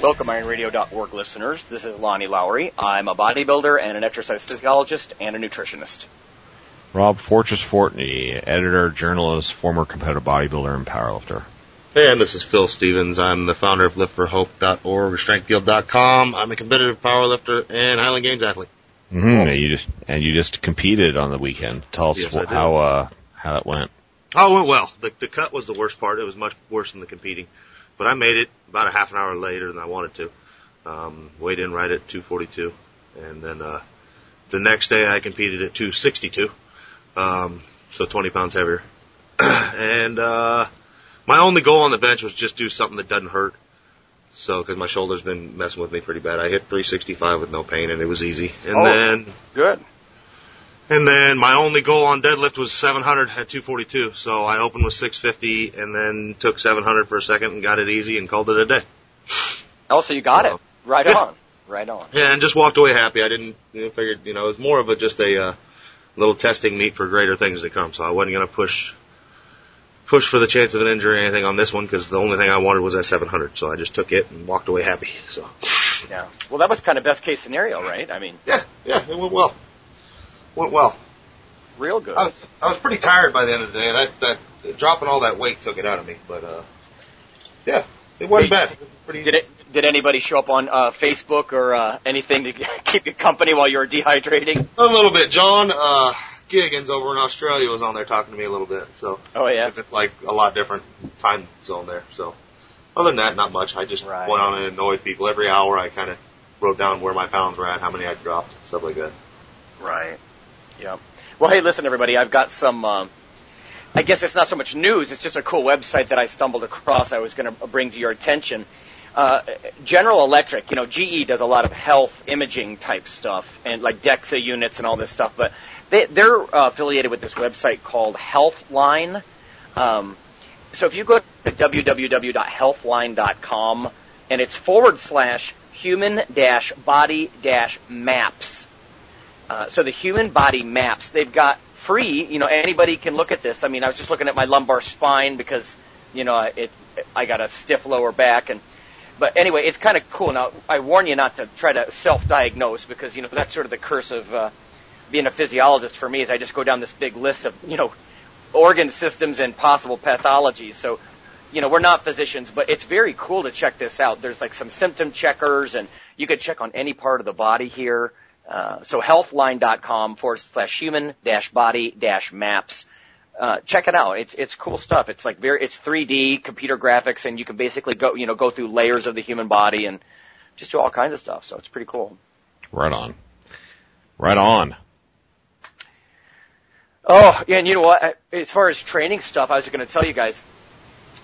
Welcome, IronRadio.org listeners. This is Lonnie Lowery. I'm a bodybuilder and an exercise physiologist and a nutritionist. Rob Fortress Fortney, editor, journalist, former competitive bodybuilder, and powerlifter. And this is Phil Stevens. I'm the founder of liftforhope.org, strengthguild.com. I'm a competitive powerlifter and Highland Games athlete. Mm-hmm. And you just and you just competed on the weekend. Tell us Yes, wh- how uh, how that went. Oh, it went well. The, the cut was the worst part. It was much worse than the competing. But I made it about a half an hour later than I wanted to. Um, weighed in right at 242. And then, uh, the next day I competed at 262. Um, so 20 pounds heavier. and, uh, my only goal on the bench was just do something that doesn't hurt. So, cause my shoulder's been messing with me pretty bad. I hit 365 with no pain and it was easy. And Oh. then, Good. And then my only goal on deadlift was 700 at 242. So I opened with 650 and then took 700 for a second and got it easy and called it a day. Oh, so you got it. Right Yeah. on. Right on. Yeah, and just walked away happy. I didn't you know, figured, you know, it was more of a just a uh, little testing meet for greater things to come. So I wasn't going to push push for the chance of an injury or anything on this one because the only thing I wanted was that 700. So I just took it and walked away happy. So Yeah. Well, that was kind of best case scenario, right? I mean, yeah, yeah, it went well. Went well. real good. I was, I was pretty tired by the end of the day. That that dropping all that weight took it out of me. But uh, yeah, it wasn't bad. Pretty, Did it? Did anybody show up on uh, Facebook or uh, anything to keep you company while you were dehydrating? A little bit. John uh, Giggins over in Australia was on there talking to me a little bit. So Oh yeah. it's like a lot different time zone there. So other than that, not much. I just Right. went on and annoyed people every hour. I kind of wrote down where my pounds were at, how many I dropped, stuff like that. Right. Yep. Well, hey, listen, everybody. I've got some. Um, I guess it's not so much news. It's just a cool website that I stumbled across. I was going to bring to your attention. Uh, General Electric, you know, GE does a lot of health imaging type stuff and like DEXA units and all this stuff, but they, they're uh, affiliated with this website called Healthline. Um, so if you go to www.healthline.com and it's forward slash human dash body dash maps. Uh, so the human body maps, they've got free, you know, anybody can look at this. I mean, I was just looking at my lumbar spine because, you know, it, I got a stiff lower back and, but anyway, it's kind of cool. Now, I warn you not to try to self-diagnose because, you know, that's sort of the curse of, uh, being a physiologist for me is I just go down this big list of, you know, organ systems and possible pathologies. So, you know, we're not physicians, but it's very cool to check this out. There's like some symptom checkers and you could check on any part of the body here. Uh, so healthline.com forward slash human dash body dash maps. Uh, check it out. It's, it's cool stuff. It's like very, it's 3D computer graphics and you can basically go, you know, go through layers of the human body and just do all kinds of stuff. So it's pretty cool. Right on. Right on. Oh, yeah, and you know what? As far as training stuff, I was going to tell you guys,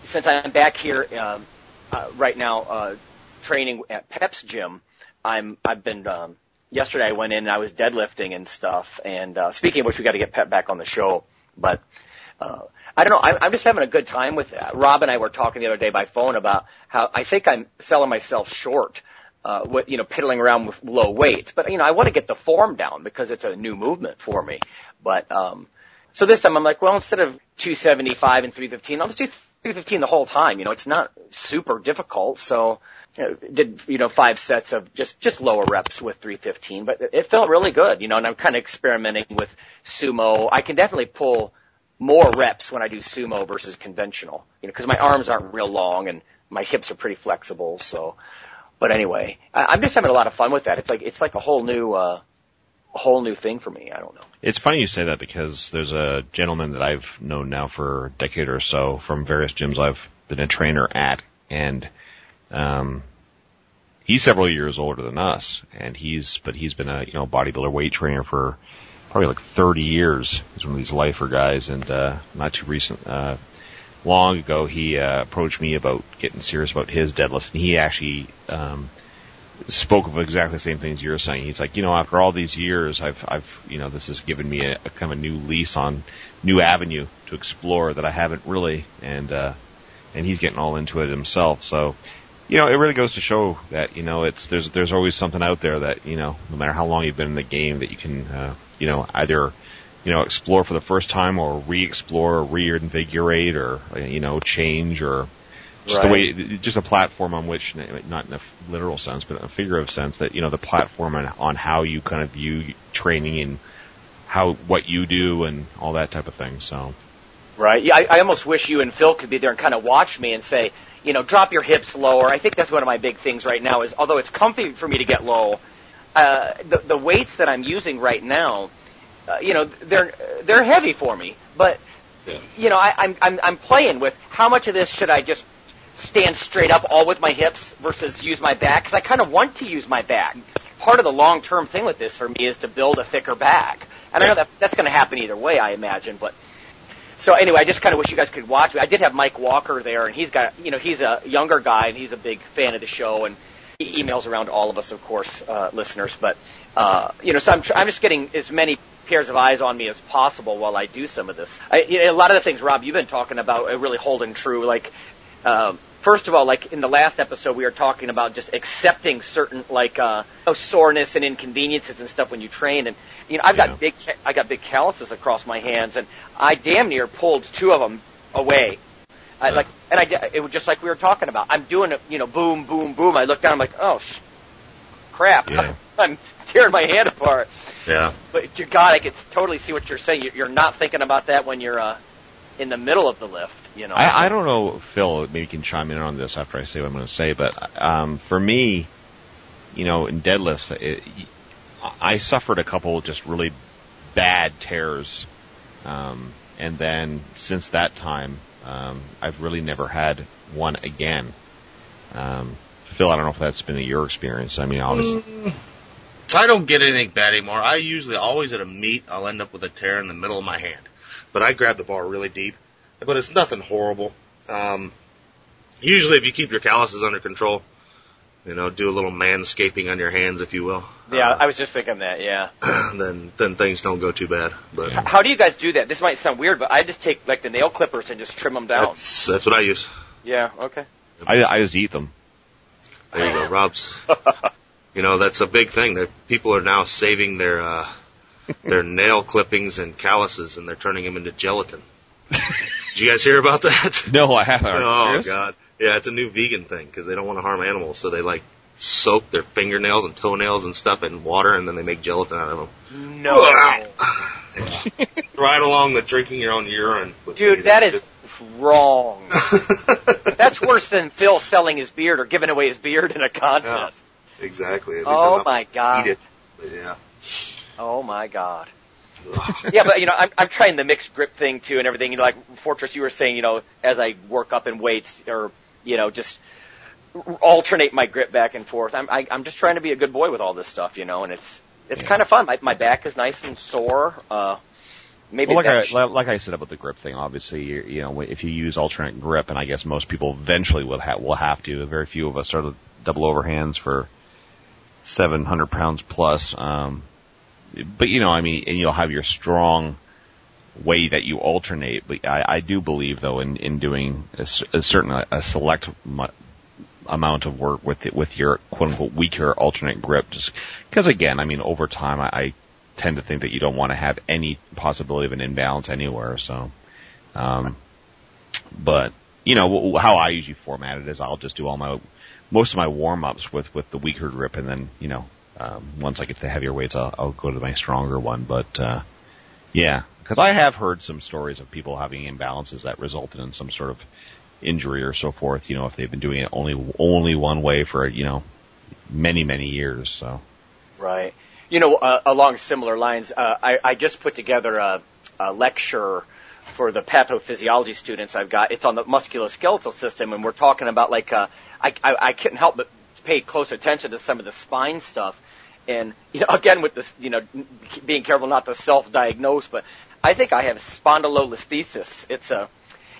since I'm back here um, uh, right now uh, training at Pep's gym, I'm I've been. Um, yesterday I went in and I was deadlifting and stuff. And uh, speaking of which, we got to get Pep back on the show. But uh, I don't know. I'm, I'm just having a good time with that. Rob and I were talking the other day by phone about how I think I'm selling myself short. Uh, with, you know, piddling around with low weights, but you know, I want to get the form down because it's a new movement for me. But, um, so this time I'm like, well, instead of 275 and 315, I'll just do 315 the whole time. You know, it's not super difficult. So, did, you know, five sets of just, just lower reps with 315, but it felt really good, you know, and I'm kind of experimenting with sumo. I can definitely pull more reps when I do sumo versus conventional, you know, cause my arms aren't real long and my hips are pretty flexible. So, but anyway, I, I'm just having a lot of fun with that. It's like, it's like a whole new, uh, whole new thing for me. I don't know. It's funny you say that because there's a gentleman that I've known now for a decade or so from various gyms I've been a trainer at, and um, he's several years older than us, and he's but he's been a you know bodybuilder weight trainer for probably like 30 years. He's one of these lifer guys, and uh, not too recent, uh, long ago he uh, approached me about getting serious about his deadlifts, and he actually um, spoke of exactly the same things you're saying. He's like, you know, after all these years, I've, I've, you know, this has given me a, a kind of a new lease on new avenue to explore that I haven't really, and uh, and he's getting all into it himself. So, you know, it really goes to show that you know it's there's there's always something out there that you know, no matter how long you've been in the game, that you can, uh, you know, either you know explore for the first time or re-explore or reinvigorate or you know change or just Right. the way, just a platform on which, not in a literal sense, but in a figurative sense, that you know the platform on, on how you kind of view training and how what you do and all that type of thing. So Right. Yeah, I, I almost wish you and Phil could be there and kind of watch me and say, you know, drop your hips lower. I think that's one of my big things right now is although it's comfy for me to get low, uh, the, the weights that I'm using right now, uh, you know, they're they're heavy for me. But you know, I, I'm I'm I'm playing with how much of this should I just stand straight up all with my hips versus use my back because I kind of want to use my back. Part of the long term thing with this for me is to build a thicker back, and I know that that's going to happen either way, I imagine, but. So anyway, I just kind of wish you guys could watch me. I did have Mike Walker there, and he's got, you know, he's a younger guy, and he's a big fan of the show, and he emails around all of us, of course, uh, listeners. But, uh, you know, so I'm, tr- I'm just getting as many pairs of eyes on me as possible while I do some of this. I, you know, a lot of the things, Rob, you've been talking about are really holding true. Like, um, first of all, like in the last episode, we were talking about just accepting certain like uh, soreness and inconveniences and stuff when you train. And you know, I've Yeah. got big, I got big calluses across my hands, and I damn near pulled two of them away. I like, and I it was just like we were talking about. I'm doing it, you know, boom, boom, boom. I look down, I'm like, oh, sh- crap, Yeah. I'm tearing my hand apart. Yeah. But dear God, I could totally see what you're saying. You're- You're not thinking about that when you're uh, in the middle of the lift. You know, I, I don't know, Phil. Maybe you can chime in on this after I say what I'm going to say. But um, for me, you know, in deadlifts, it, I suffered a couple just really bad tears, um, and then since that time, um, I've really never had one again. Um, Phil, I don't know if that's been your experience. I mean, obviously, I don't get anything bad anymore. I usually always at a meet I'll end up with a tear in the middle of my hand, but I grab the bar really deep. But it's nothing horrible. Um, usually, if you keep your calluses under control, you know, do a little manscaping on your hands, if you will. yeah, uh, I was just thinking that. Yeah. then then things don't go too bad. But How do you guys do that? This might sound weird, but I just take like the nail clippers and just trim them down. that's that's what I use. Yeah. Okay. I, I just eat them. There you go, Rob's. you know, that's a big thing. That people are now saving their uh, their nail clippings and calluses, and they're turning them into gelatin. Did you guys hear about that? No, I haven't. Oh serious? God, yeah, it's a new vegan thing because they don't want to harm animals, so they like soak their fingernails and toenails and stuff in water, and then they make gelatin out of them. No. right along with drinking your own urine. with Dude, that is wrong. That's worse than Phil selling his beard or giving away his beard in a contest. exactly. At least Oh my God. Eat it. Yeah. Oh my God. yeah, but you know, I'm, I'm trying the mixed grip thing too and everything. You know, like Fortress, you were saying, you know, as I work up in weights or, you know, just alternate my grip back and forth. I'm, I, I'm just trying to be a good boy with all this stuff, you know, and it's, it's kind of fun. My, my back is nice and sore. Uh, maybe Well, like, I, like I said about the grip thing, obviously, you, you know, if you use alternate grip, and I guess most people eventually will, ha- will have to. Very few of us are the double overhands for 700 pounds plus. Um, but you know, I mean, and you'll have your strong way that you alternate. But I, I do believe, though, in in doing a certain a select mu- amount of work with it, with your quote unquote weaker alternate grip, just because again, I mean, over time, I, I tend to think that you don't want to have any possibility of an imbalance anywhere. So, um, but you know how I usually format it is I'll just do all my most of my warm ups with with the weaker grip, and then you know um, once I get to the heavier weights, I'll, I'll go to my stronger one. But uh, yeah, because I have heard some stories of people having imbalances that resulted in some sort of injury or so forth. You know, if they've been doing it only only one way for you know many many years. So Right. You know, uh, along similar lines, uh, I, I just put together a, a lecture for the pathophysiology students I've got. It's on the musculoskeletal system, and we're talking about like uh, I, I I couldn't help but pay close attention to some of the spine stuff, and you know, again with this, you know, being careful not to self-diagnose, but I think I have spondylolisthesis. It's a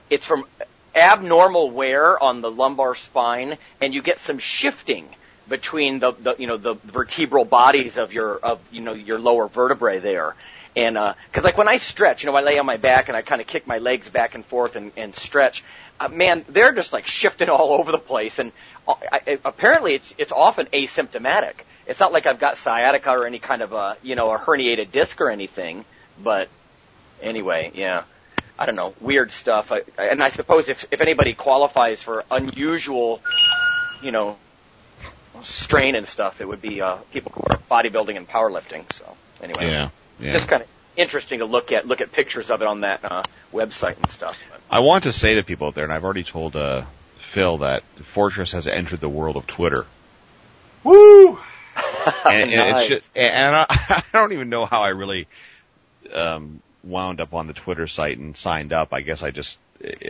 it's from abnormal wear on the lumbar spine, and you get some shifting between the, the you know the vertebral bodies of your of you know your lower vertebrae there. And because like when I stretch, you know, I lay on my back and I kind of kick my legs back and forth and, and stretch. Uh, man, they're just like shifting all over the place, and uh, I, apparently it's it's often asymptomatic. It's not like I've got sciatica or any kind of a you know a herniated disc or anything. But anyway, yeah, I don't know, weird stuff. I, and I suppose if if anybody qualifies for unusual, you know, strain and stuff, it would be uh, people who are bodybuilding and powerlifting. So anyway, Yeah. Yeah. just kind of interesting to look at look at pictures of it on that uh, website and stuff. But, I want to say to people out there, and I've already told uh, Phil that Fortress has entered the world of Twitter. Woo! and, and Nice. it's just, and I, I don't even know how I really um, wound up on the Twitter site and signed up. I guess I just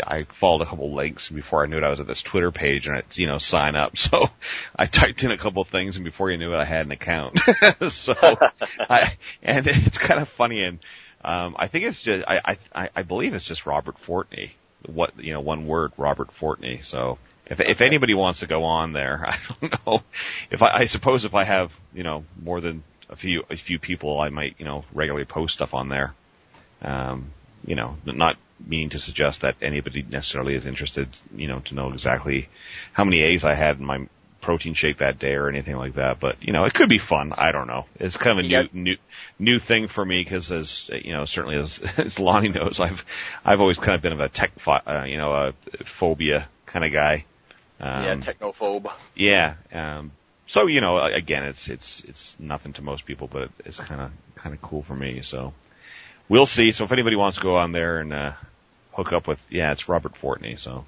I followed a couple links before I knew it. I was at this Twitter page and it's you know sign up. So I typed in a couple things and before you knew it, I had an account. so I and it's kind of funny and um, I think it's just I I I believe it's just Robert Fortney. What you know, one word, Robert Fortney. So if if anybody wants to go on there, I don't know. If I, I suppose if I have you know more than a few a few people, I might you know regularly post stuff on there. Um, you know, not meaning to suggest that anybody necessarily is interested, you know, to know exactly how many A's I had in my protein shake that day or anything like that. But you know, it could be fun. I don't know. It's kind of a new new new thing for me because as you know, certainly as as Lonnie knows, I've I've always kind of been of a tech, uh, you know, a phobia kind of guy. Um, yeah, technophobe. yeah. Um, so you know, again, it's it's it's nothing to most people, but it's kind of kind of cool for me. So we'll see. So if anybody wants to go on there and uh, hook up with, yeah, it's Robert Fortney. So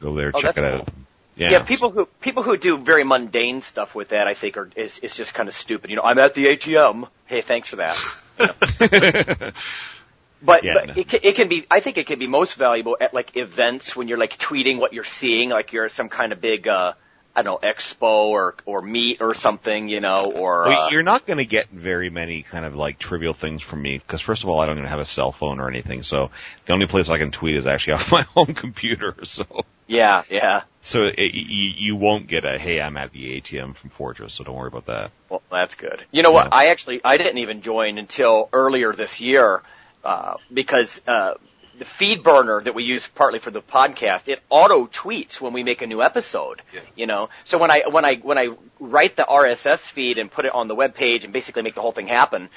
go there, Oh, check it that's out. Yeah. Yeah. people who people who do very mundane stuff with that, I think, are is is just kind of stupid. You know, I'm at the ATM. Hey, thanks for that. But, Yeah, but no. it, can, it can be, I think it can be most valuable at like events when you're like tweeting what you're seeing, like you're some kind of big, uh, I don't know, expo or, or meet or something, you know, or, Well, uh, you're not going to get very many kind of like trivial things from me because first of all, I don't even have a cell phone or anything. So the only place I can tweet is actually off my home computer. So yeah, yeah. so it, you, you won't get a hey, I'm at the ATM from Fortress. So don't worry about that. Well, that's good. You know what? I actually I didn't even join until earlier this year uh, because uh, the feed burner that we use partly for the podcast it auto tweets when we make a new episode. Yeah. You know, so when I when I when I write the RSS feed and put it on the web page and basically make the whole thing happen,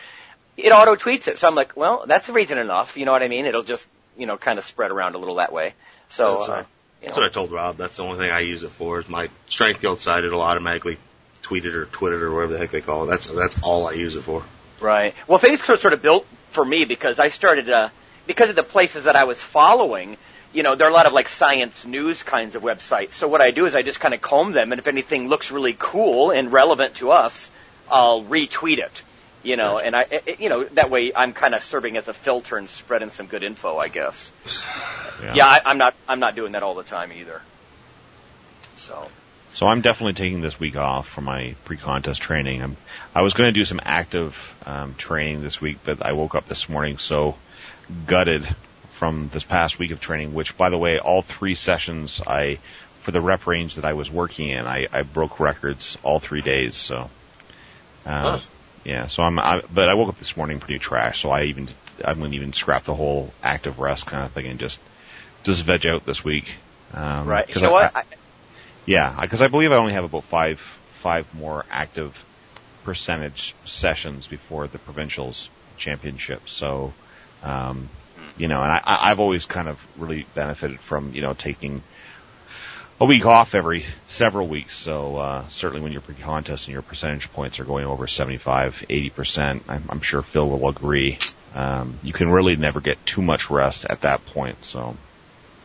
it auto tweets it. So I'm like, well, that's reason enough. You know what I mean? It'll just you know kind of spread around a little that way. So. That's, uh, right. you That's what I told Rob. That's the only thing I use it for. Is my strength guild site. It'll automatically tweet it or twit it or whatever the heck they call it. That's that's all I use it for. Right. Well, Facebook's sort of built for me because I started, uh, because of the places that I was following, you know, there are a lot of like science news kinds of websites. So what I do is I just kind of comb them and if anything looks really cool and relevant to us, I'll retweet it. You know, and I, it, you know, that way I'm kind of serving as a filter and spreading some good info, I guess. Yeah, I, I'm not, I'm not doing that all the time either. So. So I'm definitely taking this week off for my pre-contest training. I'm, I was going to do some active um, training this week, but I woke up this morning so gutted from this past week of training. Which, by the way, all three sessions I, for the rep range that I was working in, I, I broke records all three days. So, uh, Nice. yeah. So I'm, I, but I woke up this morning pretty trash. So I even, I wouldn't even scrap the whole active rest kind of thing and just, just veg out this week. Um, Right. You 'cause know I- what? I, yeah, because I believe I only have about five five more active percentage sessions before the provincials championship. So, um, you know, and I, I've always kind of really benefited from you know taking a week off every several weeks. So uh, certainly when you're pre-contest and your percentage points are going over 75, 80 percent, I'm, I'm sure Phil will agree. Um, you can really never get too much rest at that point. So.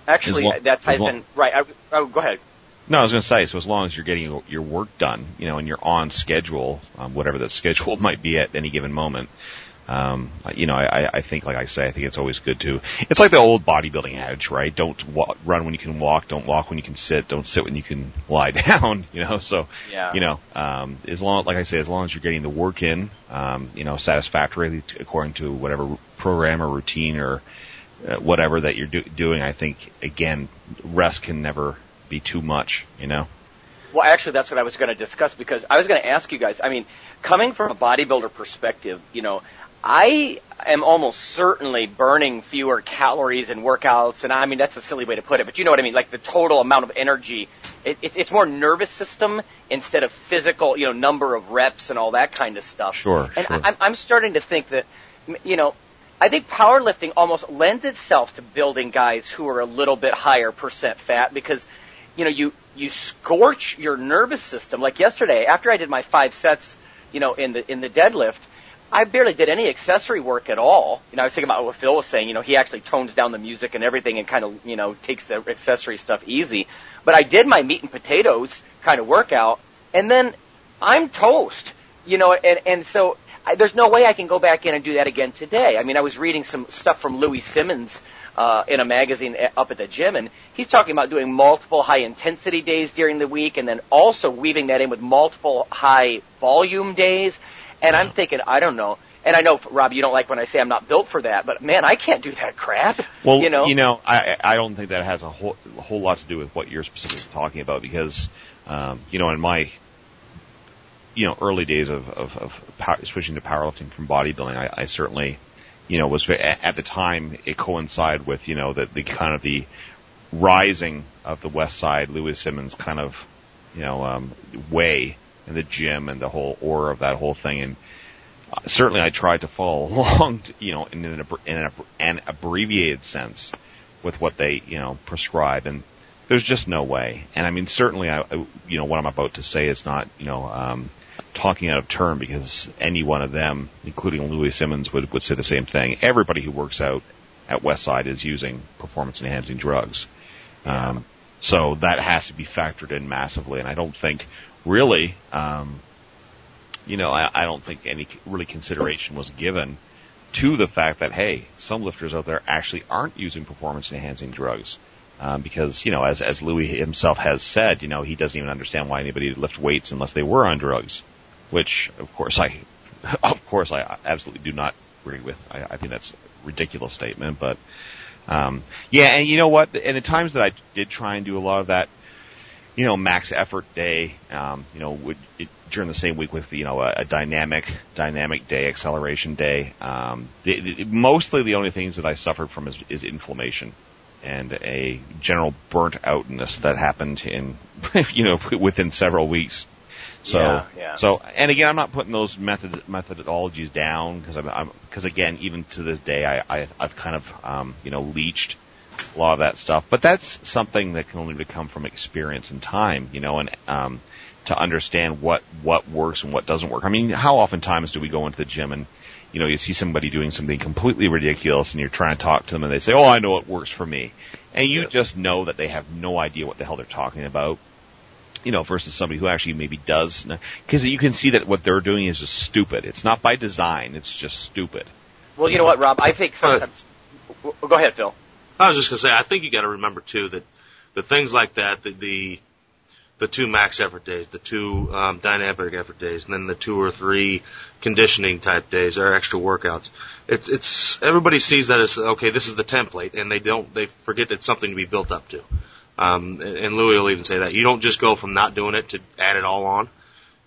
actually, As lo- that ties as lo- in, right, I, oh, go ahead. No, I was going to say, so as long as you're getting your work done, you know, and you're on schedule, um, whatever that schedule might be at any given moment, um, you know, I, I think, like I say, I think it's always good to. It's like the old bodybuilding adage, right? Don't wa- run when you can walk. Don't walk when you can sit. Don't sit when you can lie down. You know, so Yeah. you know, um, as long, like I say, as long as you're getting the work in, um, you know, satisfactorily according to whatever program or routine or uh, whatever that you're do- doing, I think again, rest can never be too much, you know? Well, actually, that's what I was going to discuss because I was going to ask you guys. I mean, coming from a bodybuilder perspective, you know, I am almost certainly burning fewer calories in workouts, and I mean that's a silly way to put it, but you know what I mean. Like the total amount of energy, it, it, it's more nervous system instead of physical, you know, number of reps and all that kind of stuff. Sure. And sure. I'm, I'm starting to think that, you know, I think powerlifting almost lends itself to building guys who are a little bit higher percent fat because, you know, you you scorch your nervous system. Like yesterday, after I did my five sets, you know, in the in the deadlift I barely did any accessory work at all. You know, I was thinking about what Phil was saying. You know, he actually tones down the music and everything and kind of, you know, takes the accessory stuff easy. But I did my meat and potatoes kind of workout, and then I'm toast. You know, and and so I, there's no way I can go back in and do that again today. I mean, I was reading some stuff from Louie Simmons uh, in a magazine up at the gym, and he's talking about doing multiple high intensity days during the week, and then also weaving that in with multiple high volume days. And I'm thinking, I don't know. And I know, Rob, you don't like when I say I'm not built for that, but man, I can't do that crap. Well, you know, you know, I I don't think that has a whole a whole lot to do with what you're specifically talking about because, um, you know, in my, you know, early days of of, of power, switching to powerlifting from bodybuilding, I, I certainly, you know, was at the time it coincided with you know the the kind of the rising of the West Side Lewis Simmons kind of, you know, um, way and the gym and the whole aura of that whole thing. And uh, certainly I tried to follow along, you know, in an, in an, an abbreviated sense with what they, you know, prescribe. And there's just no way. And I mean, certainly I, you know, what I'm about to say is not, you know, um, talking out of turn because any one of them, including Louie Simmons, would, would say the same thing. Everybody who works out at Westside is using performance enhancing drugs. Um, so that has to be factored in massively. And I don't think really, um, you know, I, I don't think any really consideration was given to the fact that hey, some lifters out there actually aren't using performance enhancing drugs. Um, because you know, as as Louie himself has said, you know, he doesn't even understand why anybody would lift weights unless they were on drugs, which of course I, of course I absolutely do not agree with. I, I think that's a ridiculous statement, but um, yeah, and you know what? And the times that I did try and do a lot of that you know, max effort day, um, you know, would, it, during the same week with, you know, a, a dynamic, dynamic day, acceleration day. Um, the, the, mostly the only things that I suffered from is, is inflammation and a general burnt outness that happened in, you know, within several weeks. So, yeah, yeah. so, and again, I'm not putting those methods, methodologies down because I'm, I'm, because again, even to this day, I, I, I've kind of, um, you know, leached a lot of that stuff. But that's something that can only come from experience and time, you know, and um, to understand what what works and what doesn't work. I mean, how often times do we go into the gym and you know you see somebody doing something completely ridiculous and you're trying to talk to them and they say, "Oh, I know what works for me," and you just know that they have no idea what the hell they're talking about. You know, versus somebody who actually maybe does, because you can see that what they're doing is just stupid. It's not by design; it's just stupid. Well, you know what, Rob? I think sometimes. Go ahead, Phil. I was just gonna say, I think you got to remember too that the things like that, the, the the two max effort days, the two um, dynamic effort days, and then the two or three conditioning type days or extra workouts. It's it's everybody sees that as okay, this is the template, and they don't they forget it's something to be built up to. Um, and, Louie will even say that you don't just go from not doing it to add it all on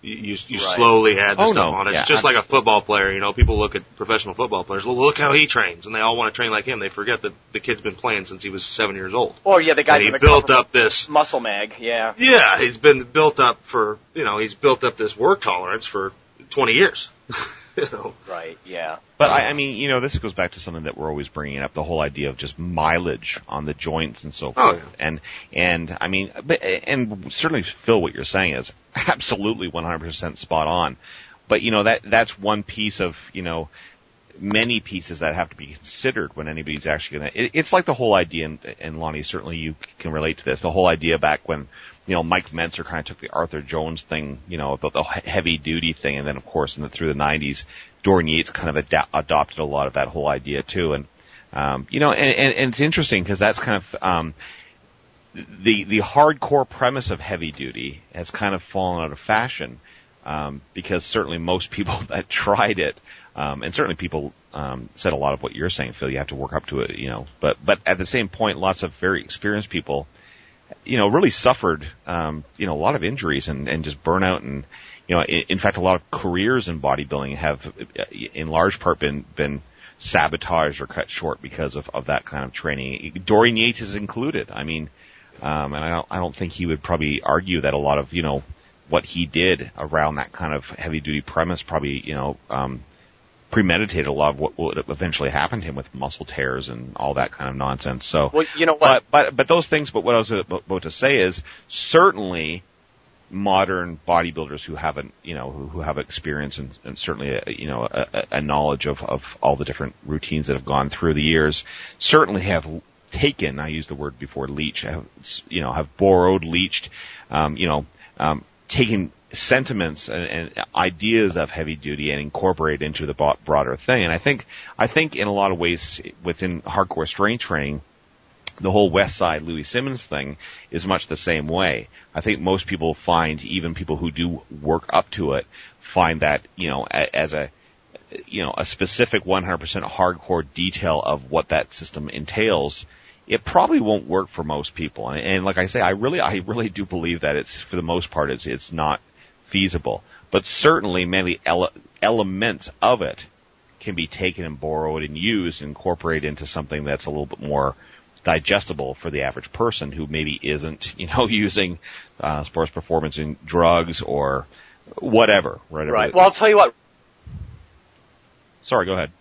you you right. slowly add the oh, stuff no. on. It's yeah, just I'm, like a football player. You know, people look at professional football players. Well, look how he trains, and they all want to train like him. They forget that the kid's been playing since he was seven years old. Or yeah, the guy he built up this muscle mag. Yeah. Yeah, he's been built up for you know he's built up this work tolerance for twenty years. you know. Right. Yeah. But I, I mean, you know, this goes back to something that we're always bringing up: the whole idea of just mileage on the joints and so oh, forth. Oh, yeah. And and I mean, but and certainly, Phil, what you're saying is absolutely 100% spot on. But you know that that's one piece of you know many pieces that have to be considered when anybody's actually going to. It, it's like the whole idea, and, and Lonnie, certainly you can relate to this. The whole idea back when you know, Mike Mentzer kind of took the Arthur Jones thing, you know, about the heavy duty thing, and then of course in the, through the '90s, Dorian Yates kind of ad- adopted a lot of that whole idea too, and um, you know, and, and, and it's interesting because that's kind of um, the the hardcore premise of heavy duty has kind of fallen out of fashion. Um, because certainly most people that tried it, um, and certainly people um, said a lot of what you're saying, Phil. You have to work up to it, you know. But but at the same point, lots of very experienced people, you know, really suffered, um, you know, a lot of injuries and and just burnout and you know, in, in fact, a lot of careers in bodybuilding have, in large part, been been sabotaged or cut short because of, of that kind of training. Dorian Yates is included. I mean, um, and I don't, I don't think he would probably argue that a lot of, you know, what he did around that kind of heavy duty premise probably, you know, um, premeditated a lot of what would eventually happen to him with muscle tears and all that kind of nonsense. So, well, you know what? But, but, but those things, but what I was about to say is certainly modern bodybuilders who haven't, you know, who, who have experience and, and certainly, a, you know, a, a knowledge of, of all the different routines that have gone through the years, certainly have taken, I used the word before, leech, have, you know, have borrowed, leached, um, you know, um, taken sentiments and, and, ideas of heavy duty and incorporate into the broader thing. And I think, I think in a lot of ways within hardcore strength training, the whole West Side Louie Simmons thing is much the same way. I think most people find, even people who do work up to it, find that, you know, as a, you know, a specific 100% hardcore detail of what that system entails, it probably won't work for most people. And, and like I say, I really, I really do believe that it's, for the most part, it's, it's not feasible. But certainly many ele- elements of it can be taken and borrowed and used and incorporated into something that's a little bit more digestible for the average person who maybe isn't, you know, using uh, sports performance in drugs or whatever. Right. Right. Well, I'll tell you what. Sorry, go ahead.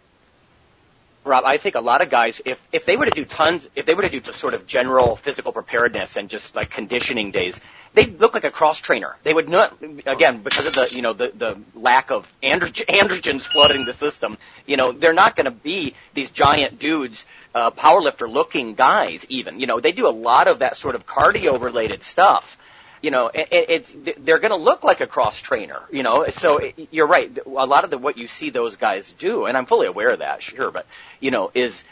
Rob, I think a lot of guys, if if they were to do tons, if they were to do just sort of general physical preparedness and just like conditioning days, they'd look like a cross trainer. They would not, again, because of the you know the the lack of androgen, androgens flooding the system. You know, they're not going to be these giant dudes, uh, powerlifter looking guys. Even you know, they do a lot of that sort of cardio related stuff you know, it, it's they're going to look like a cross trainer, you know. So it, you're right. A lot of the what you see those guys do, and I'm fully aware of that, sure, but you know, is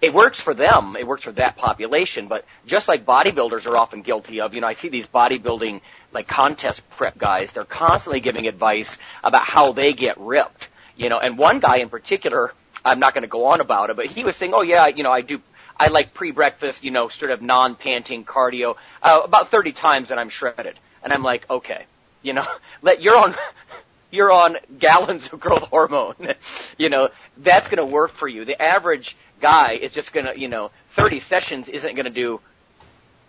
it works for them. It works for that population. But just like bodybuilders are often guilty of, you know, I see these bodybuilding like contest prep guys. They're constantly giving advice about how they get ripped, you know. And one guy in particular, I'm not going to go on about it, but he was saying, "Oh yeah, you know, I do I like pre-breakfast, you know, sort of non-panting cardio, uh, about 30 times and I'm shredded. And I'm like, okay, you know, let, you're on, you're on gallons of growth hormone. you know, that's going to work for you. The average guy is just going to, you know, 30 sessions isn't going to do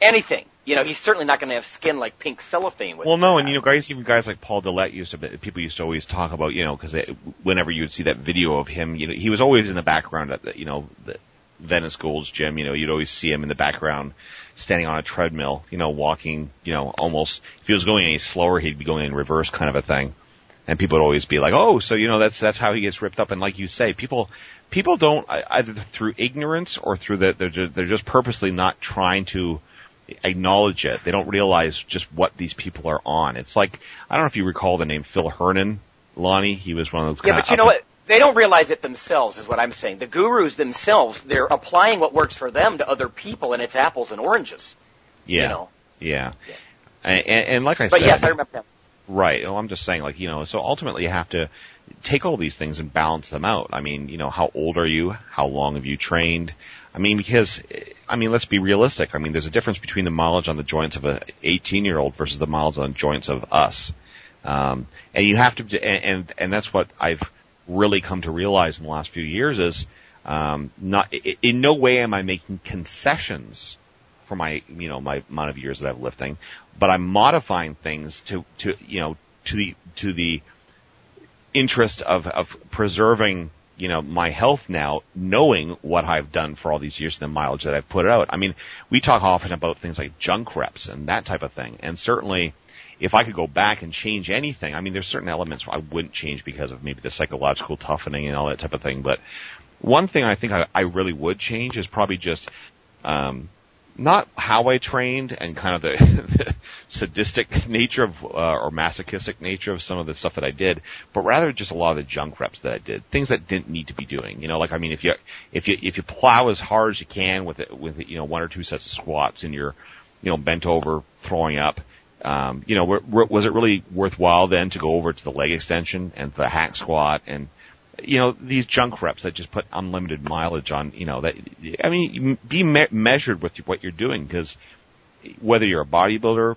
anything. You know, he's certainly not going to have skin like pink cellophane. With well, no, and you know, guys, even guys like Paul Dillett used to, people used to always talk about, you know, because whenever you would see that video of him, you know, he was always in the background at the, you know, the, Venice Gold's gym, you know, you'd always see him in the background standing on a treadmill, you know, walking, you know, almost, if he was going any slower, he'd be going in reverse kind of a thing. And people would always be like, oh, so, you know, that's, that's how he gets ripped up. And like you say, people, people don't, either through ignorance or through the, they're just, they're just purposely not trying to acknowledge it. They don't realize just what these people are on. It's like, I don't know if you recall the name Phil Hernon, Lonnie. He was one of those guys. Yeah, but you know what? They don't realize it themselves is what I'm saying. The gurus themselves, they're applying what works for them to other people and it's apples and oranges. Yeah. You know? Yeah. yeah. And, and, like I but said. But yes, I remember that. Right. Well, I'm just saying like, you know, so ultimately you have to take all these things and balance them out. I mean, you know, how old are you? How long have you trained? I mean, because, I mean, let's be realistic. I mean, there's a difference between the mileage on the joints of a 18 year old versus the mileage on the joints of us. Um, and you have to, and, and, and that's what I've, really come to realize in the last few years is um, not in no way am I making concessions for my you know my amount of years that I've lifting, but I'm modifying things to to you know to the to the interest of of preserving you know my health now, knowing what I've done for all these years and the mileage that I've put out. I mean, we talk often about things like junk reps and that type of thing, and certainly if I could go back and change anything, I mean, there's certain elements I wouldn't change because of maybe the psychological toughening and all that type of thing. But one thing I think I, I really would change is probably just, um, not how I trained and kind of the, sadistic nature of, uh, or masochistic nature of some of the stuff that I did, but rather just a lot of the junk reps that I did, things that didn't need to be doing. You know, like I mean, if you if you if you plow as hard as you can with it, with you know one or two sets of squats and you're you know bent over throwing up, um, you know, was it really worthwhile then to go over to the leg extension and the hack squat and, you know, these junk reps that just put unlimited mileage on, you know, that, I mean, be me- measured with what you're doing because whether you're a bodybuilder,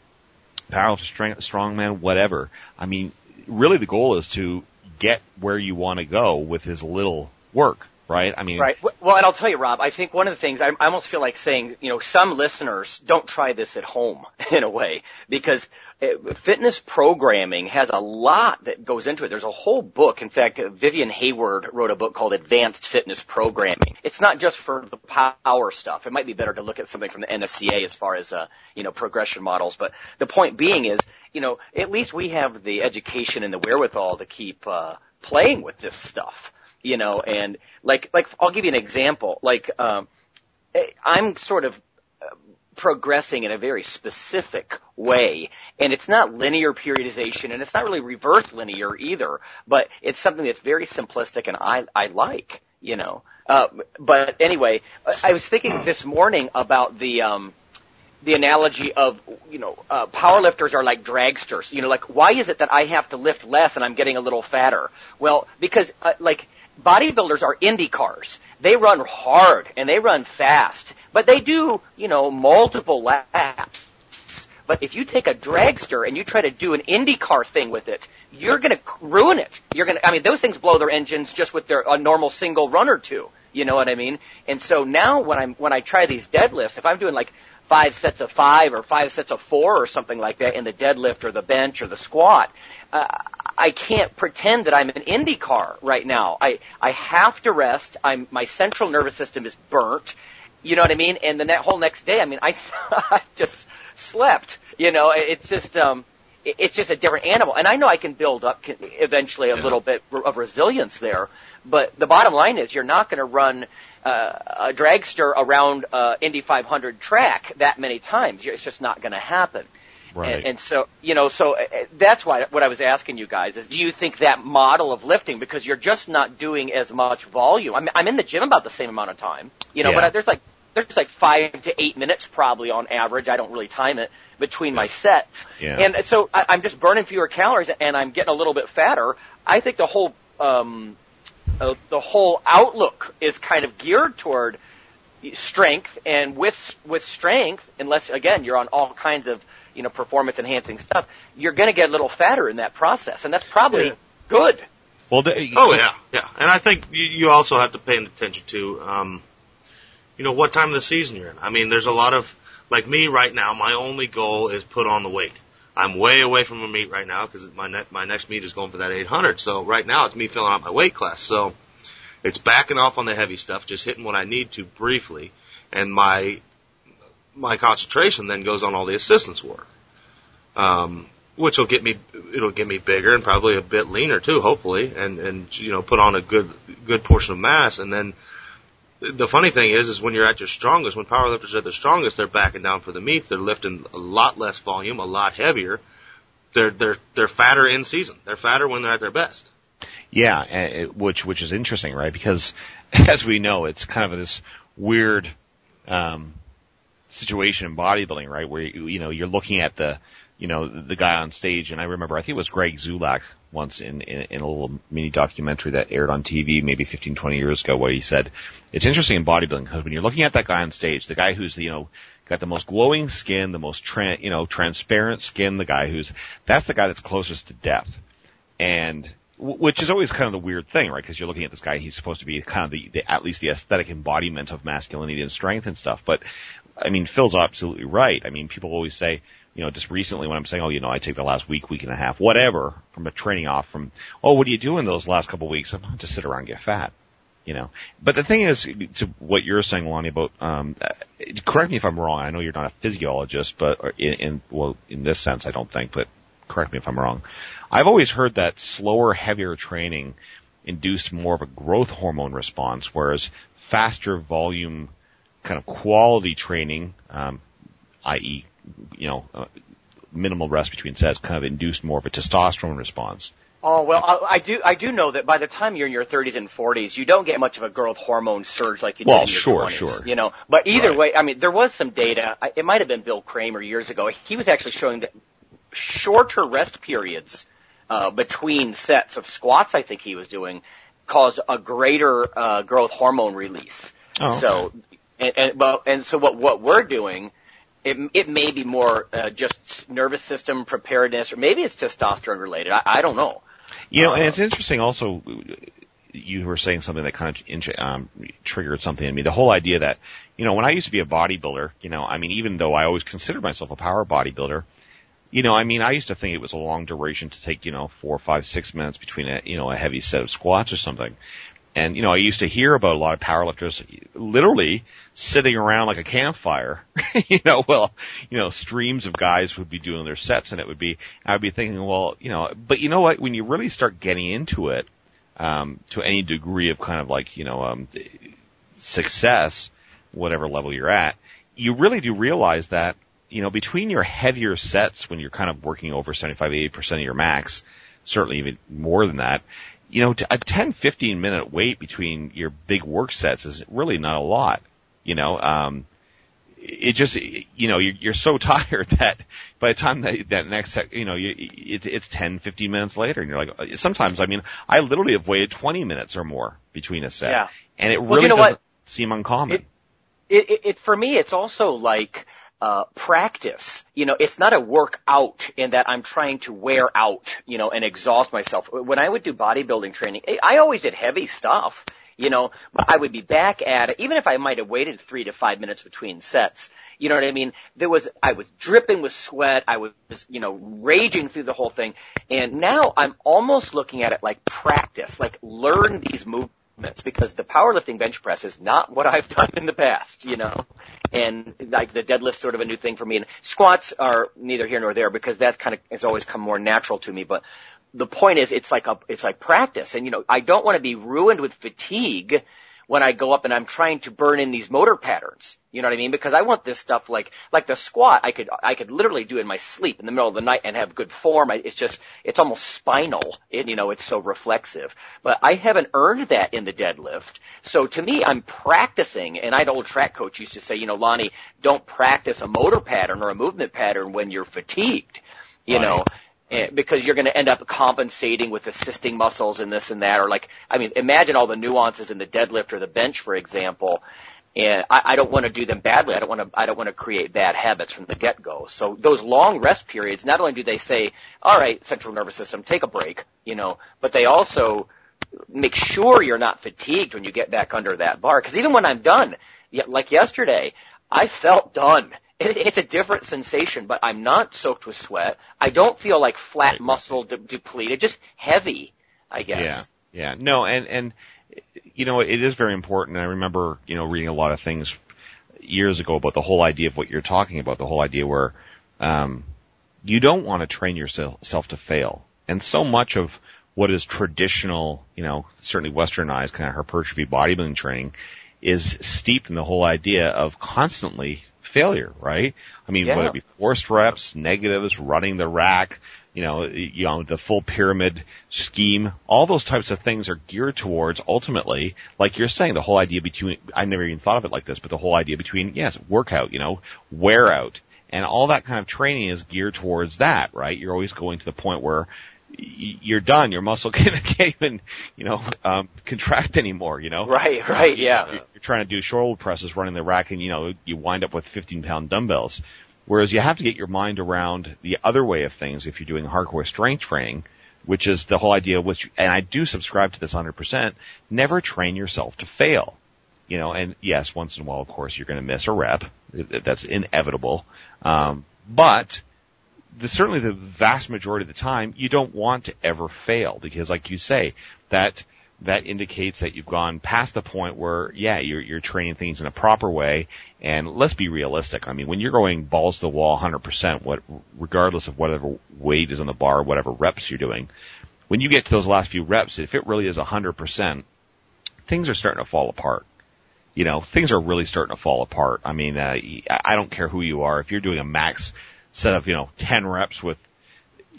powerlifter, strongman, whatever, I mean, really the goal is to get where you want to go with as little work right? I mean, right. Well, and I'll tell you, Rob. I think one of the things I, I almost feel like saying, you know, some listeners don't try this at home in a way because uh, fitness programming has a lot that goes into it. There's a whole book. In fact, Vivian Heyward wrote a book called Advanced Fitness Programming. It's not just for the power stuff. It might be better to look at something from the NSCA as far as, uh, you know, progression models. But the point being is, you know, at least we have the education and the wherewithal to keep, uh, playing with this stuff you know, and like, like, I'll give you an example. Like, um, I'm sort of uh, progressing in a very specific way. And it's not linear periodization and it's not really reverse linear either, but it's something that's very simplistic and I, I like, you know. Uh, but anyway, I was thinking this morning about the, um, the analogy of, you know, uh, powerlifters are like dragsters. You know, like, why is it that I have to lift less and I'm getting a little fatter? Well, because, uh, like, bodybuilders are Indy cars. They run hard and they run fast, but they do, you know, multiple laps. But if you take a dragster and you try to do an IndyCar thing with it, you're going to ruin it. You're going to, I mean, those things blow their engines just with their a normal single run or two. You know what I mean? And so now when I'm when I try these deadlifts, if I'm doing like five sets of five or five sets of four or something like that in the deadlift or the bench or the squat, uh, I can't pretend that I'm an IndyCar right now. I, I have to rest. I'm, my central nervous system is burnt. You know what I mean? And the whole next day, I mean, I, I just slept. You know, it's just, um, it's just a different animal. And I know I can build up eventually a yeah. little bit of resilience there. But the bottom line is you're not going to run uh, a dragster around uh, Indy 500 track that many times. It's just not going to happen. Right. And, and so, you know, so uh, that's why what I was asking you guys is, do you think that model of lifting because you're just not doing as much volume? I'm, I'm in the gym about the same amount of time, you know, yeah. but there's like there's like five to eight minutes probably on average. I don't really time it between my sets, yeah. and so I, I'm just burning fewer calories and I'm getting a little bit fatter. I think the whole um, uh, the whole outlook is kind of geared toward strength, and with with strength, unless again you're on all kinds of you know, performance enhancing stuff, you're going to get a little fatter in that process, and that's probably yeah. good. Well, oh yeah, yeah, and I think you, you also have to pay attention to, um, you know, what time of the season you're in. I mean, there's a lot of like me right now. My only goal is put on the weight. I'm way away from a meet right now because my ne- my next meet is going for that 800. So right now it's me filling out my weight class. So it's backing off on the heavy stuff, just hitting what I need to briefly, and my my concentration then goes on all the assistance work. Um, which will get me, it'll get me bigger and probably a bit leaner too, hopefully, and, and, you know, put on a good, good portion of mass. And then the funny thing is, is when you're at your strongest, when powerlifters are at their strongest, they're backing down for the meets. They're lifting a lot less volume, a lot heavier. They're, they're, they're fatter in season. They're fatter when they're at their best. Yeah, which, which is interesting, right? Because as we know, it's kind of this weird, um, situation in bodybuilding, right? Where you, you know you're looking at the you know the guy on stage, and I remember I think it was Greg Zulak once in, in in a little mini documentary that aired on TV maybe 15 20 years ago, where he said it's interesting in bodybuilding because when you're looking at that guy on stage, the guy who's you know got the most glowing skin, the most tran- you know transparent skin, the guy who's that's the guy that's closest to death, and which is always kind of the weird thing, right? Because you're looking at this guy, he's supposed to be kind of the, the, at least the aesthetic embodiment of masculinity and strength and stuff. But I mean, Phil's absolutely right. I mean, people always say, you know, just recently when I'm saying, oh, you know, I take the last week, week and a half, whatever, from a training off from, oh, what do you do in those last couple of weeks? I'm not just sit around and get fat, you know. But the thing is, to what you're saying, Lonnie, about, um, correct me if I'm wrong. I know you're not a physiologist, but in, in, well, in this sense, I don't think, but correct me if I'm wrong. I've always heard that slower, heavier training induced more of a growth hormone response, whereas faster volume kind of quality training, um, i.e., you know, uh, minimal rest between sets, kind of induced more of a testosterone response. Oh well, I, I do. I do know that by the time you're in your 30s and 40s, you don't get much of a growth hormone surge like you well, did in your sure, 20s. Sure, You know, but either right. way, I mean, there was some data. It might have been Bill Kraemer years ago. He was actually showing that shorter rest periods uh, between sets of squats. I think he was doing caused a greater uh, growth hormone release. Oh, okay. And, and well, and so what what we're doing, it it may be more uh, just nervous system preparedness, or maybe it's testosterone related. I, I don't know. You know, and Uh, it's interesting also, you were saying something that kind of in- um, triggered something in me. The whole idea that, you know, when I used to be a bodybuilder, you know, I mean, even though I always considered myself a power bodybuilder, you know, I mean, I used to think it was a long duration to take, you know, four, five, six minutes between a, you know, a heavy set of squats or something. And, you know, I used to hear about a lot of powerlifters literally sitting around like a campfire, you know, well, you know, streams of guys would be doing their sets and it would be, I'd be thinking, well, you know, but you know what, when you really start getting into it, um, to any degree of kind of like, you know, um, success, whatever level you're at, you really do realize that, you know, between your heavier sets when you're kind of working over 75, 80% of your max, certainly even more than that, you know, a 10, 15 minute wait between your big work sets is really not a lot, you know, um, it just, you know, you're, you're so tired that by the time that, that next, you know, you, it's, it's 10, 15 minutes later and you're like, sometimes, I mean, I literally have waited 20 minutes or more between a set. Yeah. And it Well, really you know doesn't what? seem uncommon. It- it, it, for me, it's also like uh, practice. You know, it's not a workout in that I'm trying to wear out, you know, and exhaust myself. When I would do bodybuilding training, I- I always did heavy stuff. You know, I would be back at it, even if I might have waited three to five minutes between sets. You know what I mean? There was, I was dripping with sweat. I was, you know, raging through the whole thing. And now I'm almost looking at it like practice, like learn these movements because the powerlifting bench press is not what I've done in the past, you know. And like the deadlift's sort of a new thing for me and squats are neither here nor there because that kind of has always come more natural to me, but the point is it's like a it's like practice and you know I don't want to be ruined with fatigue when I go up and I'm trying to burn in these motor patterns. You know what I mean? Because I want this stuff like like the squat I could I could literally do in my sleep in the middle of the night and have good form. I, it's just it's almost spinal. It, you know, it's so reflexive. But I haven't earned that in the deadlift. So to me I'm practicing and I had an old track coach used to say, you know, Lonnie, don't practice a motor pattern or a movement pattern when you're fatigued. You Right. know, Eh, because you're going to end up compensating with assisting muscles and this and that, or like, I mean, imagine all the nuances in the deadlift or the bench, for example. And I, I don't want to do them badly. I don't want to. I don't want to create bad habits from the get go. So those long rest periods, not only do they say, "All right, central nervous system, take a break," you know, but they also make sure you're not fatigued when you get back under that bar. Because even when I'm done, like yesterday, I felt done. It, it's a different sensation, but I'm not soaked with sweat. I don't feel like flat muscle de- depleted, just heavy, I guess. Yeah, yeah. No, and and you know it is very important. I remember you know reading a lot of things years ago about the whole idea of what you're talking about. The whole idea where um, you don't want to train yourself to fail, and so much of what is traditional, you know, certainly westernized kind of hypertrophy bodybuilding training is steeped in the whole idea of constantly failure, right? I mean, Yeah. whether it be forced reps, negatives, running the rack, you know, you know, the full pyramid scheme, all those types of things are geared towards ultimately, like you're saying, the whole idea between, I never even thought of it like this, but the whole idea between, yes, workout, you know, wear out, and all that kind of training is geared towards that, right? You're always going to the point where you're done, your muscle can't, can't even, you know, um, contract anymore, you know? Right, right, yeah. You're you're trying to do shoulder presses running the rack and you know, you wind up with 15 pound dumbbells. Whereas you have to get your mind around the other way of things if you're doing hardcore strength training, which is the whole idea which, and I do subscribe to this 100%, never train yourself to fail. You know, and yes, once in a while, of course, you're going to miss a rep. That's inevitable. Um, but the, certainly the vast majority of the time, you don't want to ever fail because, like you say, that that indicates that you've gone past the point where, yeah, you're you're training things in a proper way. And let's be realistic. I mean, when you're going balls to the wall, 100%, what regardless of whatever weight is on the bar, whatever reps you're doing, when you get to those last few reps, if it really is 100%, things are starting to fall apart you know, things are really starting to fall apart. I mean, uh, I don't care who you are. If you're doing a max set of, you know, 10 reps with,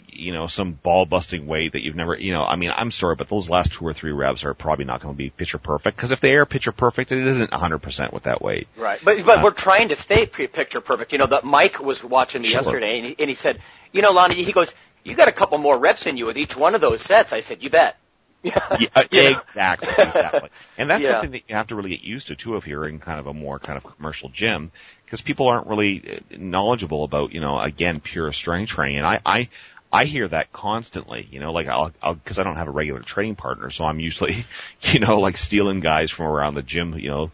you know, some ball busting weight that you've never, you know, I mean, I'm sorry, but those last two or three reps are probably not going to be picture perfect because if they are picture perfect, it isn't 100% with that weight. Right. But, but uh, we're trying to stay picture perfect. You know, that Mike was watching me sure. yesterday and he, and he said, you know, Lonnie, he goes, you got a couple more reps in you with each one of those sets. I said, you bet. Yeah, yeah exactly, exactly. And that's yeah. something that you have to really get used to too if you're in kind of a more kind of commercial gym because people aren't really uh, knowledgeable about, you know, again, pure strength training. And I, I, I hear that constantly, you know, like I'll, I'll, cause I don't have a regular training partner, so I'm usually, you know, like stealing guys from around the gym, you know,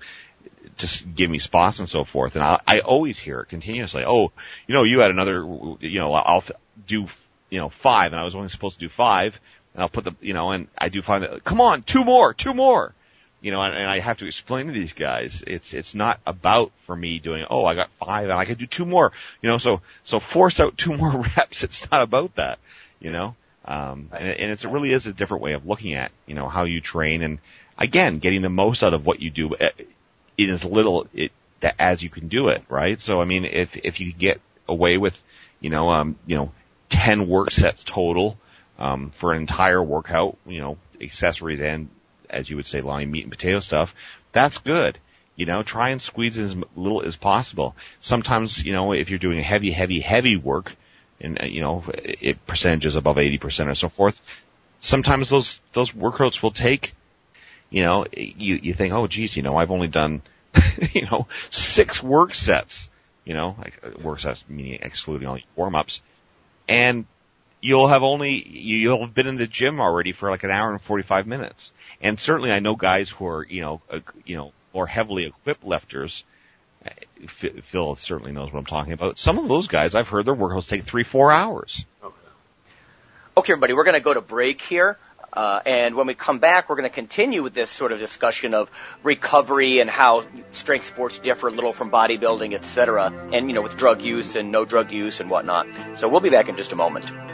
just give me spots and so forth. And I, I always hear it continuously. Oh, you know, you had another, you know, I'll do, you know, five and I was only supposed to do five and I'll put the, you know, and I do find that, come on, two more, two more. You know, and, and I have to explain to these guys, it's, it's not about for me doing, oh, I got five and I can do two more. You know, so, so force out two more reps. It's not about that, you know? Um, and, and it's, it really is a different way of looking at, you know, how you train and again, getting the most out of what you do eh, in as little it, as you can do it, right? So, I mean, if, if you get away with, you know, um, you know, 10 work sets total, um, for an entire workout, you know, accessories and, as you would say, line meat and potato stuff, that's good. You know, try and squeeze as little as possible. Sometimes, you know, if you're doing heavy, heavy, heavy work, and, uh, you know, it percentages above 80% or so forth, sometimes those, those workouts will take, you know, you, you think, oh geez, you know, I've only done, you know, six work sets, you know, like work sets meaning excluding all warm-ups, and you'll have only you'll have been in the gym already for like an hour and 45 minutes. And certainly I know guys who are, you know, uh, you know, more heavily equipped lifters. Phil certainly knows what I'm talking about. Some of those guys I've heard their workouts take 3 4 hours. Okay. Okay, everybody, we're going to go to break here. Uh, and when we come back, we're going to continue with this sort of discussion of recovery and how strength sports differ a little from bodybuilding, et cetera, and, you know, with drug use and no drug use and whatnot. So we'll be back in just a moment.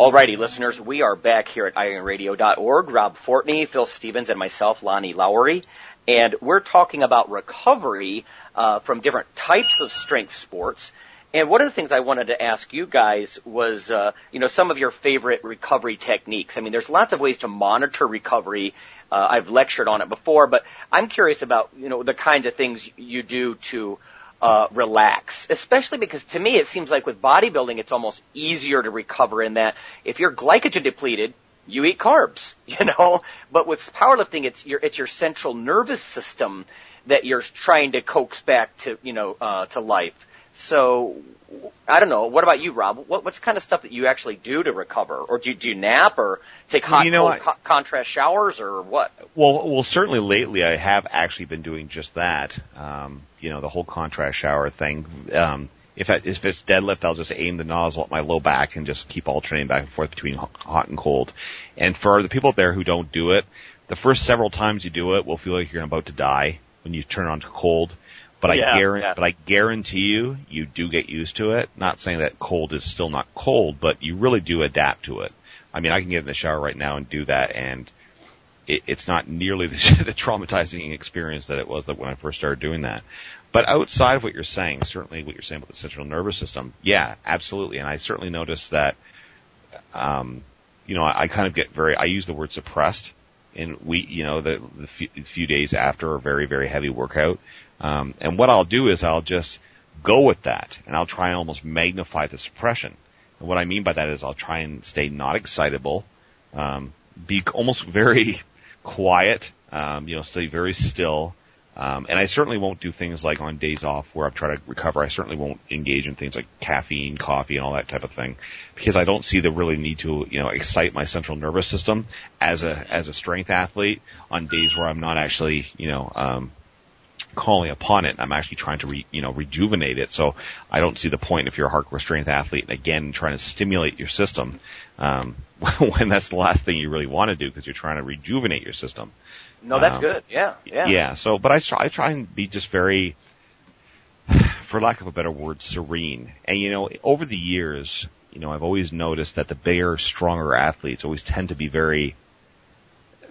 Alrighty, listeners, we are back here at ironradio.org. Rob Fortney, Phil Stevens, and myself, Lonnie Lowery. And we're talking about recovery uh, from different types of strength sports. And one of the things I wanted to ask you guys was, uh, you know, some of your favorite recovery techniques. I mean, there's lots of ways to monitor recovery. Uh, I've lectured on it before, but I'm curious about, you know, the kinds of things you do to uh, relax, especially because to me it seems like with bodybuilding it's almost easier to recover in that if you're glycogen depleted, you eat carbs, you know. But with powerlifting, it's your it's your central nervous system that you're trying to coax back to you know uh, to life. So I don't know. What about you, Rob? What, what's the kind of stuff that you actually do to recover, or do, do you nap, or take hot, you know, cold, co- contrast showers, or what? Well, well, certainly lately I have actually been doing just that. Um, you know, the whole contrast shower thing. Um, if, I, if it's deadlift, I'll just aim the nozzle at my low back and just keep alternating back and forth between hot and cold. And for the people there who don't do it, the first several times you do it will feel like you're about to die when you turn on to cold But I Yeah, guarantee, yeah. but I guarantee you, you do get used to it. Not saying that cold is still not cold, but you really do adapt to it. I mean, I can get in the shower right now and do that, and it, it's not nearly the, the traumatizing experience that it was that when I first started doing that. But outside of what you're saying, certainly what you're saying about the central nervous system, yeah, absolutely. And I certainly noticed that, um, you know, I, I kind of get very, I use the word suppressed in we, you know, the, the few, few days after a very, very heavy workout. Um, and what I'll do is I'll just go with that and I'll try and almost magnify the suppression. And what I mean by that is I'll try and stay not excitable, um, be almost very quiet, um, you know, stay very still. Um, and I certainly won't do things like on days off where I'm trying to recover. I certainly won't engage in things like caffeine, coffee, and all that type of thing, because I don't see the really need to, you know, excite my central nervous system as a as a strength athlete on days where I'm not actually, you know, um, calling upon it. I'm actually trying to, re, you know, rejuvenate it. So I don't see the point if you're a hardcore strength athlete, and again, trying to stimulate your system, um, when that's the last thing you really want to do because you're trying to rejuvenate your system. No, that's Um, good. Yeah, yeah. Yeah. So, but I try, I try and be just very, for lack of a better word, serene. And you know, over the years, you know, I've always noticed that the bigger, stronger athletes always tend to be very,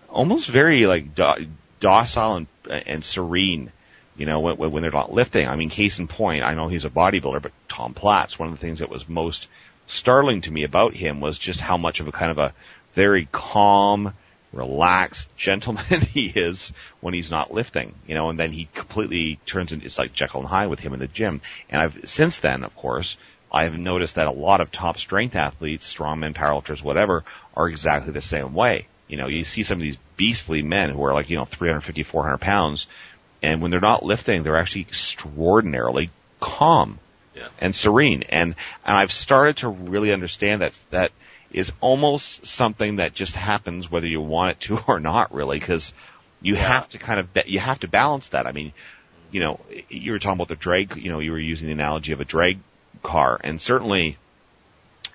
almost very like do- docile and, and serene. You know, when, when they're not lifting. I mean, case in point, I know he's a bodybuilder, but Tom Platz, one of the things that was most startling to me about him was just how much of a kind of a very calm, relaxed gentleman he is when he's not lifting, you know, and then he completely turns into, it's like Jekyll and Hyde with him in the gym. And I've, since then, of course, I've noticed that a lot of top strength athletes, strongmen, powerlifters, whatever, are exactly the same way. You know, you see some of these beastly men who are like, you know, 350, 400 pounds, and when they're not lifting, they're actually extraordinarily calm Yeah. and serene. And, and I've started to really understand that, that is almost something that just happens whether you want it to or not really, because you Yeah. have to kind of, you have to balance that. I mean, you know, you were talking about the drag, you know, you were using the analogy of a drag car, and certainly,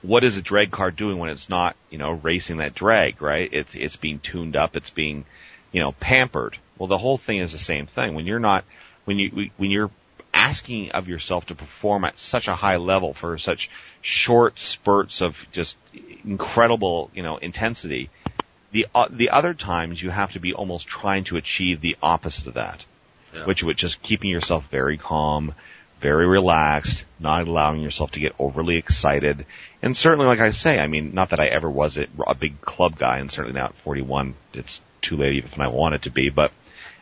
what is a drag car doing when it's not, you know, racing that drag, right? It's, it's being tuned up, it's being, you know, pampered. Well, the whole thing is the same thing. When you're not, when you, when you're asking of yourself to perform at such a high level for such short spurts of just incredible, you know, intensity, the, uh, the other times you have to be almost trying to achieve the opposite of that Yeah. which would just keeping yourself very calm, very relaxed, not allowing yourself to get overly excited. And certainly, like I say, I mean, not that I ever was a, a big club guy, and certainly now at 41, it's too late even if I wanted to be, but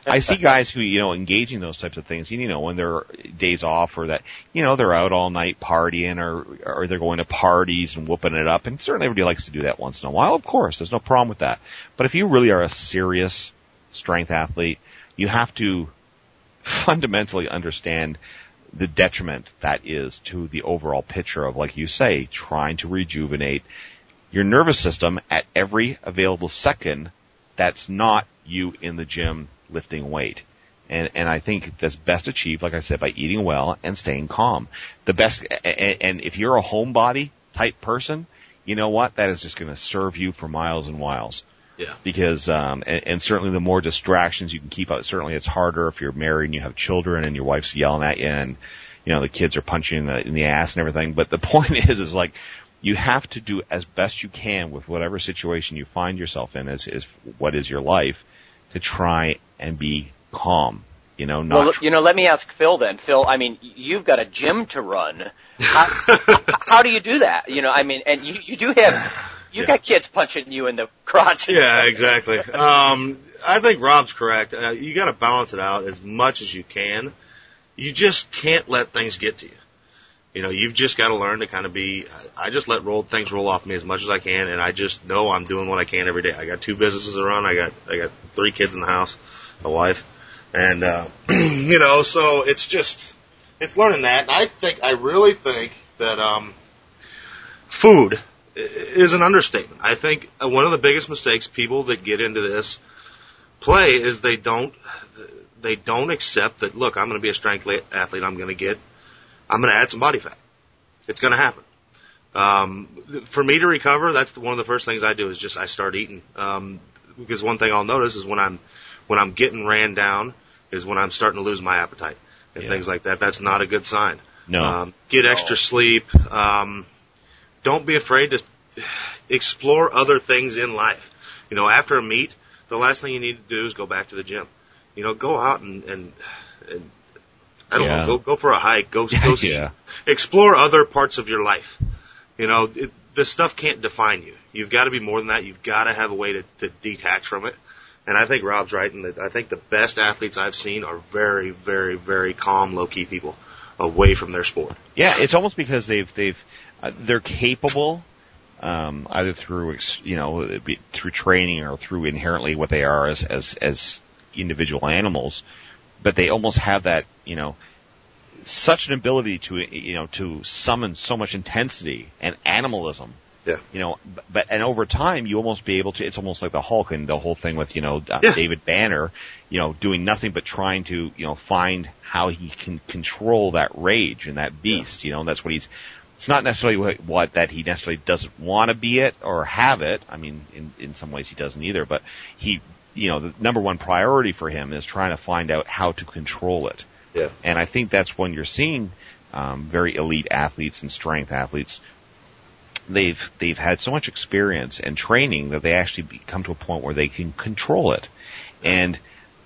I see guys who, you know, engaging those types of things, you know, when they're days off or that, you know, they're out all night partying or, or they're going to parties and whooping it up. And certainly everybody likes to do that once in a while. Of course, there's no problem with that. But if you really are a serious strength athlete, you have to fundamentally understand the detriment that is to the overall picture of, like you say, trying to rejuvenate your nervous system at every available second that's not you in the gym lifting weight. And, and I think that's best achieved, like I said, by eating well and staying calm. The best, and, and if you're a homebody type person, you know what? That is just going to serve you for miles and miles Yeah. because um and, and certainly the more distractions you can keep out certainly it's harder if you're married and you have children and your wife's yelling at you and you know the kids are punching you in the, in the ass and everything but the point is is like you have to do as best you can with whatever situation you find yourself in as is what is your life to try and be calm you know not Well, you know, let me ask Phil then. Phil, I mean, you've got a gym to run. How, how do you do that? You know, I mean, and you, you do have, you Yeah. got kids punching you in the crotch. Yeah, exactly. Um, I think Rob's correct. Uh, you got to balance it out as much as you can. You just can't let things get to you. You know, you've just got to learn to kind of be. I just let roll things roll off me as much as I can, and I just know I'm doing what I can every day. I got two businesses to run. I got I got three kids in the house, a wife, and uh, you know, so it's just it's learning that. And I think I really think that um, food is an understatement. I think one of the biggest mistakes people that get into this play is they don't they don't accept that. Look, I'm going to be a strength athlete. I'm going to get I'm going to add some body fat. It's going to happen. Um, for me to recover, that's one of the first things I do is just I start eating. Um, because one thing I'll notice is when I'm when I'm getting ran down is when I'm starting to lose my appetite. and Yeah. things like that. That's not a good sign. No. Um, get extra sleep. Um, don't be afraid to explore other things in life. You know, after a meet, the last thing you need to do is go back to the gym. You know, go out and and, and I don't Yeah. know, go go for a hike. Go go see, Yeah. explore other parts of your life. You know, it, this stuff can't define you. You've got to be more than that. You've got to have a way to, to detach from it. And I think Rob's right, and I think the best athletes I've seen are very, very, very calm, low key people away from their sport. Yeah, it's almost because they've they've uh, they're capable, um, either through you know through training or through inherently what they are as as as individual animals, but they almost have that you know such an ability to you know to summon so much intensity and animalism. Yeah. You know, but and over time you almost be able to. It's almost like the Hulk and the whole thing with you know uh, Yeah. David Banner, you know, doing nothing but trying to you know find how he can control that rage and that beast. You know, that's what he's. It's not necessarily what, what that he necessarily doesn't want to be it or have it. I mean, in in some ways he doesn't either. But he, you know, the number one priority for him is trying to find out how to control it. Yeah. And I think that's when you're seeing um, very elite athletes and strength athletes. They've they've had so much experience and training that they actually come to a point where they can control it. And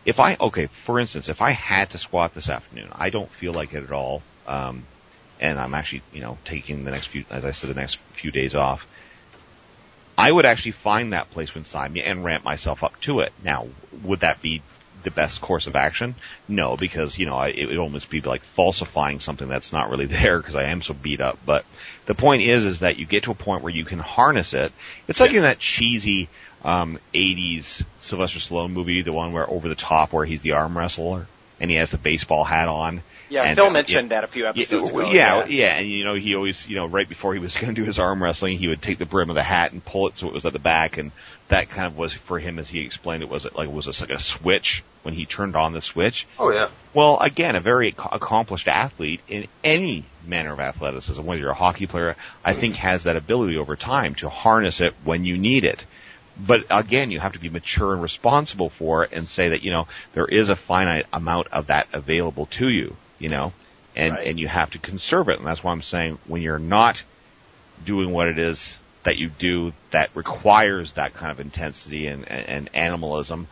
if I okay, for instance, if I had to squat this afternoon, I don't feel like it at all. Um, and I'm actually, you know, taking the next few, as I said, the next few days off. I would actually find that place inside me and ramp myself up to it. Now, would that be the best course of action? No, because, you know, I, it would almost be like falsifying something that's not really there because I am so beat up. But the point is, is that you get to a point where you can harness it. It's like in that cheesy, um, 80s Sylvester Stallone movie, the one where over the top where he's the arm wrestler and he has the baseball hat on. Yeah, And, Phil uh, mentioned that a few episodes yeah, ago. yeah, yeah, and you know, he always, you know, right before he was going to do his arm wrestling, he would take the brim of the hat and pull it so it was at the back, and that kind of was for him, as he explained it, was like it was a, like a switch when he turned on the switch. Oh yeah. Well, again, a very ac- accomplished athlete in any manner of athleticism, whether you're a hockey player, I think mm. has that ability over time to harness it when you need it. But again, you have to be mature and responsible for it and say that, you know, there is a finite amount of that available to you, you know, and, Right. and you have to conserve it. And that's why I'm saying when you're not doing what it is that you do that requires that kind of intensity and, and, and animalism,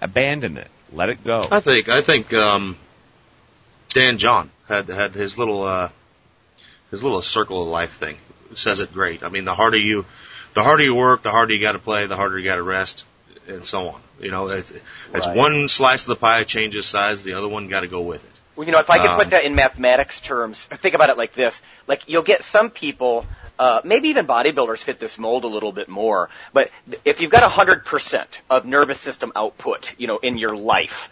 abandon it. Let it go. I think I think um, Dan John had had his little uh, his little circle of life thing says it great. I mean, the harder you the harder you work, the harder you got to play, the harder you got to rest, and so on. You know, it's, it's Right. one slice of the pie changes size, the other one got to go with it. Well, you know, if I could Um, put that in mathematics terms, think about it like this. Like, you'll get some people, uh, maybe even bodybuilders fit this mold a little bit more, but if you've got 100% of nervous system output, you know, in your life,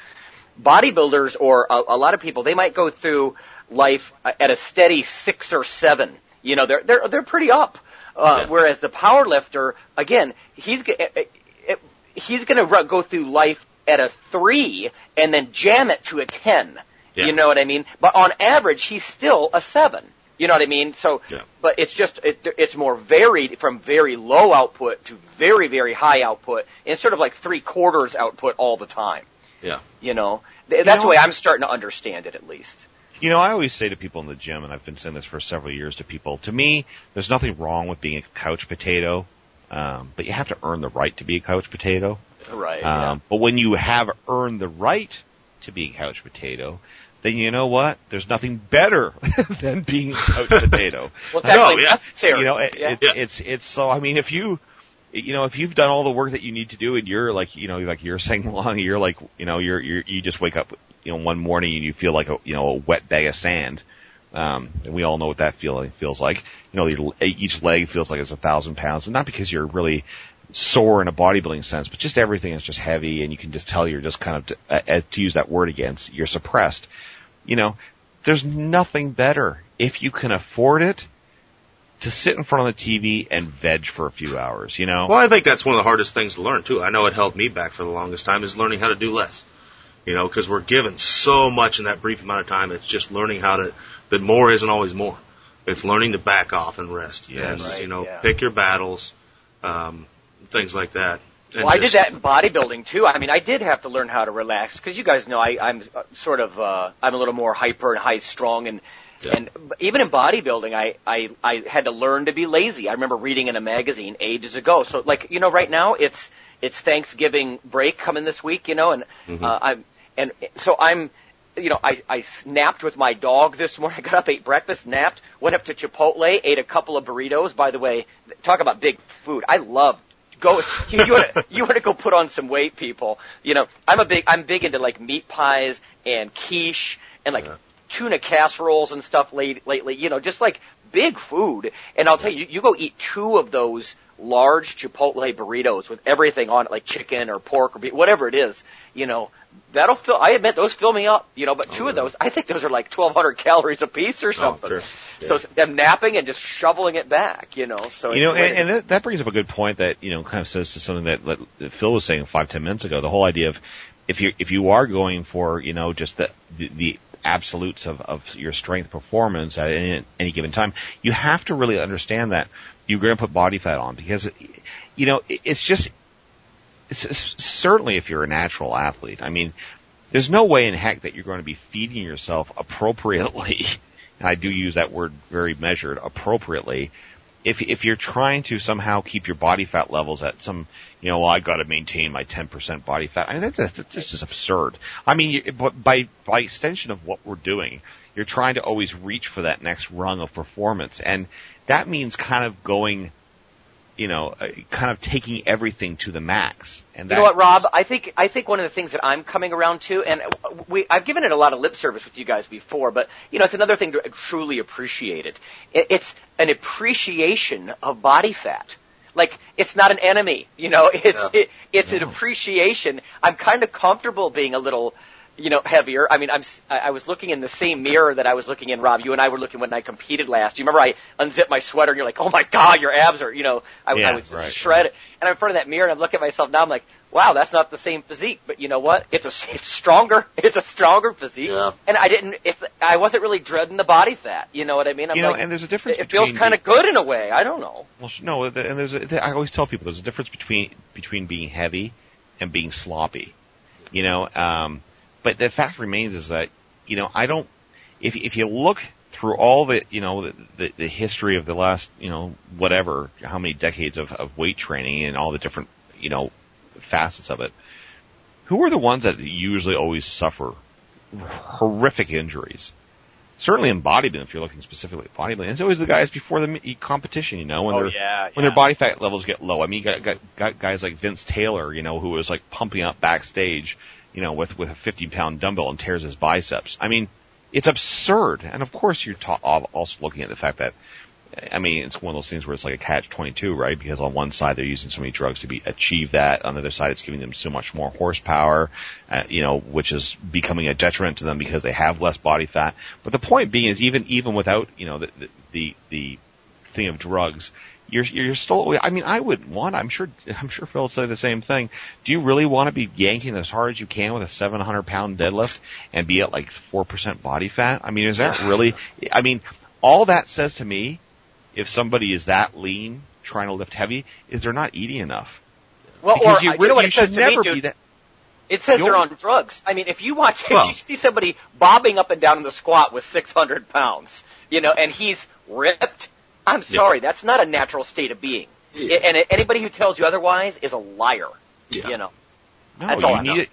bodybuilders or a, a lot of people, they might go through life at a steady six or seven. You know, they're, they're, they're pretty up. Uh, Yeah. whereas the power lifter, again, he's, eh, eh, eh, he's gonna ru- go through life at a three and then jam it to a ten. Yeah. You know what I mean? But on average, he's still a seven. You know what I mean? So, Yeah. but it's just it, it's more varied from very low output to very very high output, and sort of like three quarters output all the time. Yeah. You know, Th- that's know- the way I'm starting to understand it at least. You know, I always say to people in the gym, and I've been saying this for several years to people, to me, there's nothing wrong with being a couch potato, um, but you have to earn the right to be a couch potato. Right. Um, But when you have earned the right to be a couch potato, then you know what? There's nothing better than being a couch potato. Well, it's No, yeah. necessary. You know, it, Yeah. it, it's it's so. I mean, if you, you know, if you've done all the work that you need to do, and you're like, you know, like you're saying, Lonnie, you're like, you know, you're you're you just wake up, you know, one morning and you feel like a you know a wet bag of sand. Um, and we all know what that feeling feels like. You know, your, each leg feels like it's a thousand pounds, and not because you're really sore in a bodybuilding sense, but just everything is just heavy, and you can just tell you're just kind of, uh, uh, to use that word again, you're suppressed. You know, there's nothing better if you can afford it to sit in front of the TV and veg for a few hours. You know, Well, I think that's one of the hardest things to learn too. I know it held me back for the longest time is learning how to do less. You know, because we're given so much in that brief amount of time. It's just learning how to that more isn't always more. It's learning to back off and rest. Yes. and Right, you know, yeah. pick your battles, um, things like that. Well, I did that in bodybuilding too. I mean, I did have to learn how to relax because you guys know I, I'm sort of uh, I'm a little more hyper and high strung and Yeah. and even in bodybuilding, I, I I had to learn to be lazy. I remember reading in a magazine ages ago. So like you know, right now it's it's Thanksgiving break coming this week, you know, and uh, I'm and so I'm. You know, I, I snapped with my dog this morning. I got up, ate breakfast, napped, went up to Chipotle, ate a couple of burritos. By the way, talk about big food. I love go you, you want to you want to go put on some weight people. You know i'm a big i'm big into like meat pies and quiche and like tuna casseroles and stuff late, lately. You know just like big food. And i'll tell you you go eat two of those large chipotle burritos with everything on it like chicken or pork or beef, whatever it is you know that'll fill i admit those fill me up you know but two of oh, those i think those are like 1200 calories a piece or oh, something sure. so i'm napping and just shoveling it back you know so You know, and, and that, that brings up a good point that you know kind of says to something that, that Phil was saying five ten minutes ago. The whole idea of if you if you are going for you know just the the, the absolutes of, of your strength performance at any, any given time, you have to really understand that you're going to put body fat on because you know it- it's just certainly if you're a natural athlete. I mean, there's no way in heck that you're going to be feeding yourself appropriately. And I do use that word very measured appropriately. If if you're trying to somehow keep your body fat levels at some, you know, well, I got to maintain my 10% body fat. I mean, that's, that's, that's just absurd. I mean, you, but by by extension of what we're doing, you're trying to always reach for that next rung of performance, and that means kind of going, you know, uh, kind of taking everything to the max. And You know what, Rob? I think I think one of the things that I'm coming around to, and we I've given it a lot of lip service with you guys before, but you know, it's another thing to truly appreciate it. it it's an appreciation of body fat. Like it's not an enemy, you know. It's it, it's an appreciation. I'm kind of comfortable being a little, you know, heavier. I mean, I'm s- I I was looking in the same mirror that I was looking in. Rob, you and I were looking when I competed last. You remember I unzipped my sweater and you're like, oh my god, your abs are, you know, I, I Yeah, was right. shredded. And I'm in front of that mirror and I'm looking at myself now. I'm like, wow, that's not the same physique. But you know what? It's a it's stronger. It's a stronger physique. Yeah. And I didn't. If I wasn't really dreading the body fat. You know what I mean? I'm You know, like, and there's a difference It, it feels kind of good in a way. I don't know. Well, sh- no, and there's a, I always tell people there's a difference between between being heavy and being sloppy. You know, um, but the fact remains is that you know I don't. If if you look through all the you know the, the, the history of the last you know whatever how many decades of, of weight training and all the different you know facets of it, who are the ones that usually always suffer horrific injuries? Certainly in bodybuilding, if you're looking specifically at bodybuilding, it's always the guys before the competition, you know, when Oh, they're yeah, when yeah. their body fat levels get low. I mean, you got, got, got guys like Vince Taylor, you know, who was like pumping up backstage, you know, with with a 50 pound dumbbell and tears his biceps. I mean, it's absurd. And of course, you're ta- also looking at the fact that, I mean, it's one of those things where it's like a catch 22, right? Because on one side they're using so many drugs to be achieve that. On the other side, it's giving them so much more horsepower, uh, you know, which is becoming a detriment to them because they have less body fat. But the point being is even even without you know the the the, the thing of drugs, you're you're still. I mean, I wouldn't want. I'm sure. I'm sure Phil would say the same thing. Do you really want to be yanking as hard as you can with a 700 pound deadlift and be at like four percent body fat? I mean, is that really? I mean, all that says to me, if somebody is that lean trying to lift heavy, is they're not eating enough. Well, Because or you, I- you really, know what you it says should to never me, be dude? that. It says they're on drugs. I mean, if you watch, if Well- you see somebody bobbing up and down in the squat with 600 pounds, you know, and he's ripped, I'm sorry, that's not a natural state of being. Yeah. And anybody who tells you otherwise is a liar. Yeah. You know. No, That's all you I need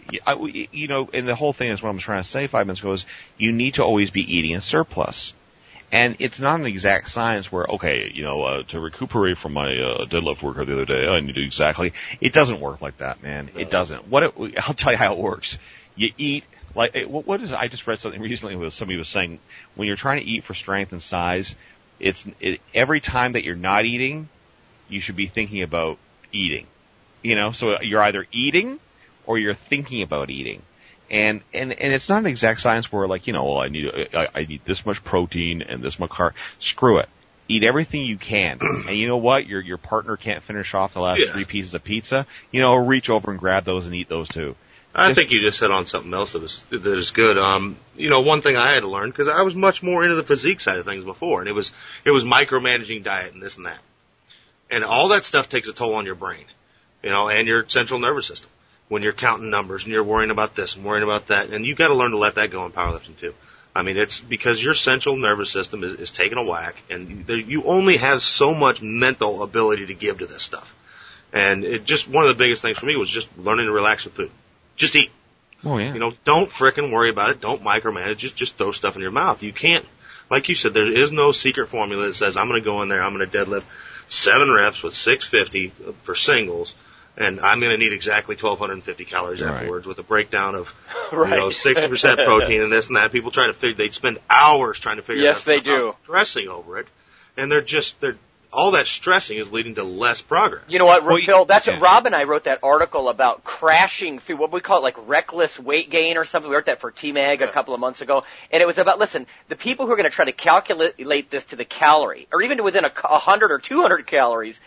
it. You know, and the whole thing is what I'm trying to say five minutes ago is you need to always be eating a surplus. And it's not an exact science where, okay, you know, uh, to recuperate from my uh, deadlift workout the other day, I need to exactly. It doesn't work like that, man. It doesn't. What it, I'll tell you how it works. You eat like eh, what, what is? I just read something recently where somebody was saying when you're trying to eat for strength and size, it's it, every time that you're not eating, you should be thinking about eating. You know, so you're either eating or you're thinking about eating. And, and, and it's not an exact science where like, you know, well, I need, I, I need this much protein and this much carb. Screw it. Eat everything you can. and you know what? Your, your partner can't finish off the last Yeah. three pieces of pizza. You know, reach over and grab those and eat those too. I think you just hit on something else that is that is good. Um, you know, one thing I had to learn because I was much more into the physique side of things before, and it was it was micromanaging diet and this and that, and all that stuff takes a toll on your brain. you know, and your central nervous system when you're counting numbers and you're worrying about this and worrying about that. And you've got to learn to let that go in powerlifting too. I mean, it's because your central nervous system is, is taking a whack and you, you only have so much mental ability to give to this stuff. And it just, one of the biggest things for me was just learning to relax with food. Just eat. Oh yeah. You know, don't frickin' worry about it. Don't micromanage. Just, just throw stuff in your mouth. You can't, like you said, there is no secret formula that says I'm going to go in there, I'm going to deadlift seven reps with 650 for singles and I'm going to need exactly 1,250 calories Right. afterwards with a breakdown of Right. you know 60% protein and this and that. People try to figure they'd spend hours trying to figure Yes, that they do. Dressing over it, and they're just they're all that stressing is leading to less progress. You know what, Well, Phil? That's yeah. what Rob and I wrote that article about crashing through what we call it, like reckless weight gain or something. We wrote that for T-Mag a couple of months ago, and it was about listen, the people who are going to try to calculate this to the calorie, or even to within a, a hundred or two hundred calories,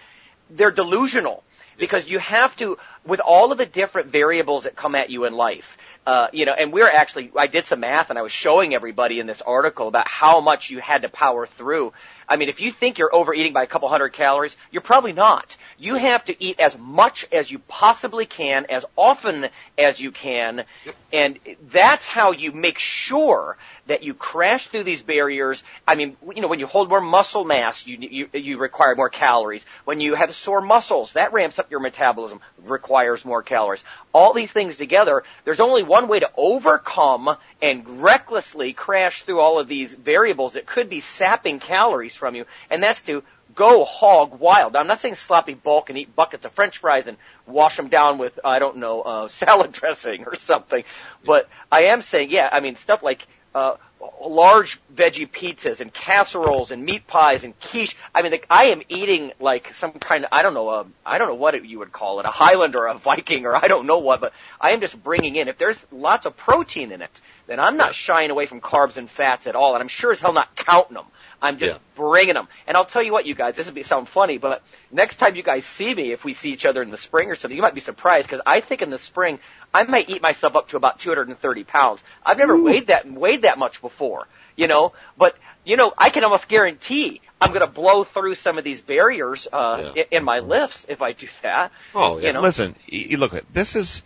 they're delusional because you have to, with all of the different variables that come at you in life. Uh, you know, and we're actually, I did some math and I was showing everybody in this article about how much you had to power through. I mean, if you think you're overeating by a couple hundred calories, you're probably not. You have to eat as much as you possibly can, as often as you can, and that's how you make sure that you crash through these barriers. I mean, you know, when you hold more muscle mass, you, you, you require more calories. When you have sore muscles, that ramps up your metabolism, requires more calories. All these things together, there's only one way to overcome and recklessly crash through all of these variables that could be sapping calories from you, and that's to go hog wild. Now, I'm not saying sloppy bulk and eat buckets of french fries and wash them down with, I don't know, uh, salad dressing or something. But I am saying, yeah, I mean, stuff like, uh, large veggie pizzas and casseroles and meat pies and quiche. I mean, like, I am eating like some kind of, I don't know, uh, I don't know what it, you would call it, a Highlander or a Viking or I don't know what, but I am just bringing in, if there's lots of protein in it, then I'm not shying away from carbs and fats at all, and I'm sure as hell not counting them. I'm just Yeah. bringing them. And I'll tell you what, you guys, this will be sound funny, but next time you guys see me, if we see each other in the spring or something, you might be surprised because I think in the spring I might eat myself up to about 230 pounds. I've never weighed that weighed that much before, you know. But you know, I can almost guarantee I'm going to blow through some of these barriers uh, Yeah. in, in my lifts if I do that. Oh, yeah. You know? Listen, you look at this is,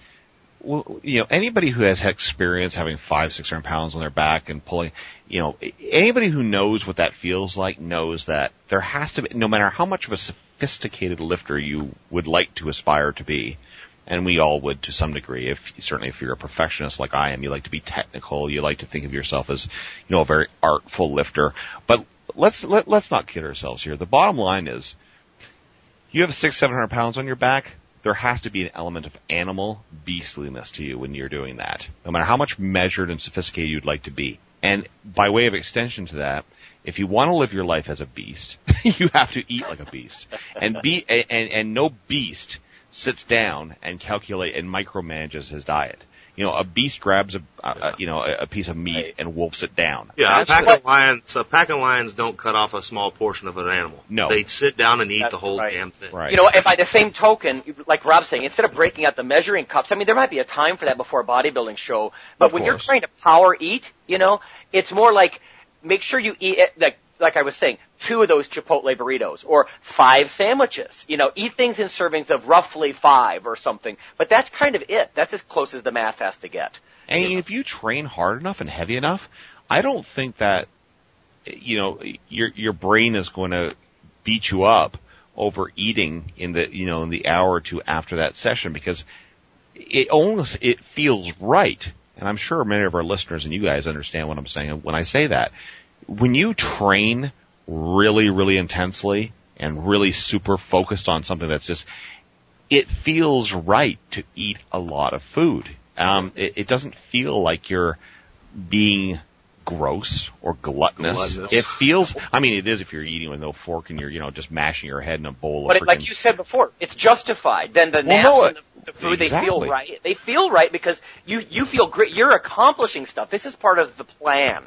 well, you know, anybody who has experience having five, six hundred pounds on their back and pulling, you know, anybody who knows what that feels like knows that there has to be, no matter how much of a sophisticated lifter you would like to aspire to be, and we all would to some degree. If certainly if you're a perfectionist like I am, you like to be technical. You like to think of yourself as, you know, a very artful lifter. But let's let, let's not kid ourselves here. The bottom line is, you have six, seven hundred pounds on your back. There has to be an element of animal beastliness to you when you're doing that, no matter how much measured and sophisticated you'd like to be. And by way of extension to that, if you want to live your life as a beast, you have to eat like a beast. And be and and no beast sits down and calculate and micromanages his diet. You know, a beast grabs a, a, a you know a, a piece of meat and wolfs it down. Yeah, a pack what- of lions. A pack of lions don't cut off a small portion of an animal. No. they sit down and eat That's the whole right. damn thing. Right. You know, and by the same token, like Rob's saying, instead of breaking out the measuring cups, I mean, there might be a time for that before a bodybuilding show, but Of when you're trying to power eat, you know, it's more like, make sure you eat it, like, like I was saying, two of those Chipotle burritos, or five sandwiches, you know, eat things in servings of roughly five or something, but that's kind of it. That's as close as the math has to get. And if you train hard enough and heavy enough, I don't think that you know your your brain is going to beat you up over eating in the you know in the hour or two after that session because it almost it feels right. And I'm sure many of our listeners and you guys understand what I'm saying when I say that. When you train really really intensely and really super focused on something that's just it feels right to eat a lot of food. Um, it, it doesn't feel like you're being gross or gluttonous. Gluttonous. It feels, I mean, it is if you're eating with no fork and you're, you know, just mashing your head in a bowl But of it, like you said before, it's justified. Then the Well, naps no, and the, the food, they feel right. They feel right because you you feel great. You're accomplishing stuff. This is part of the plan.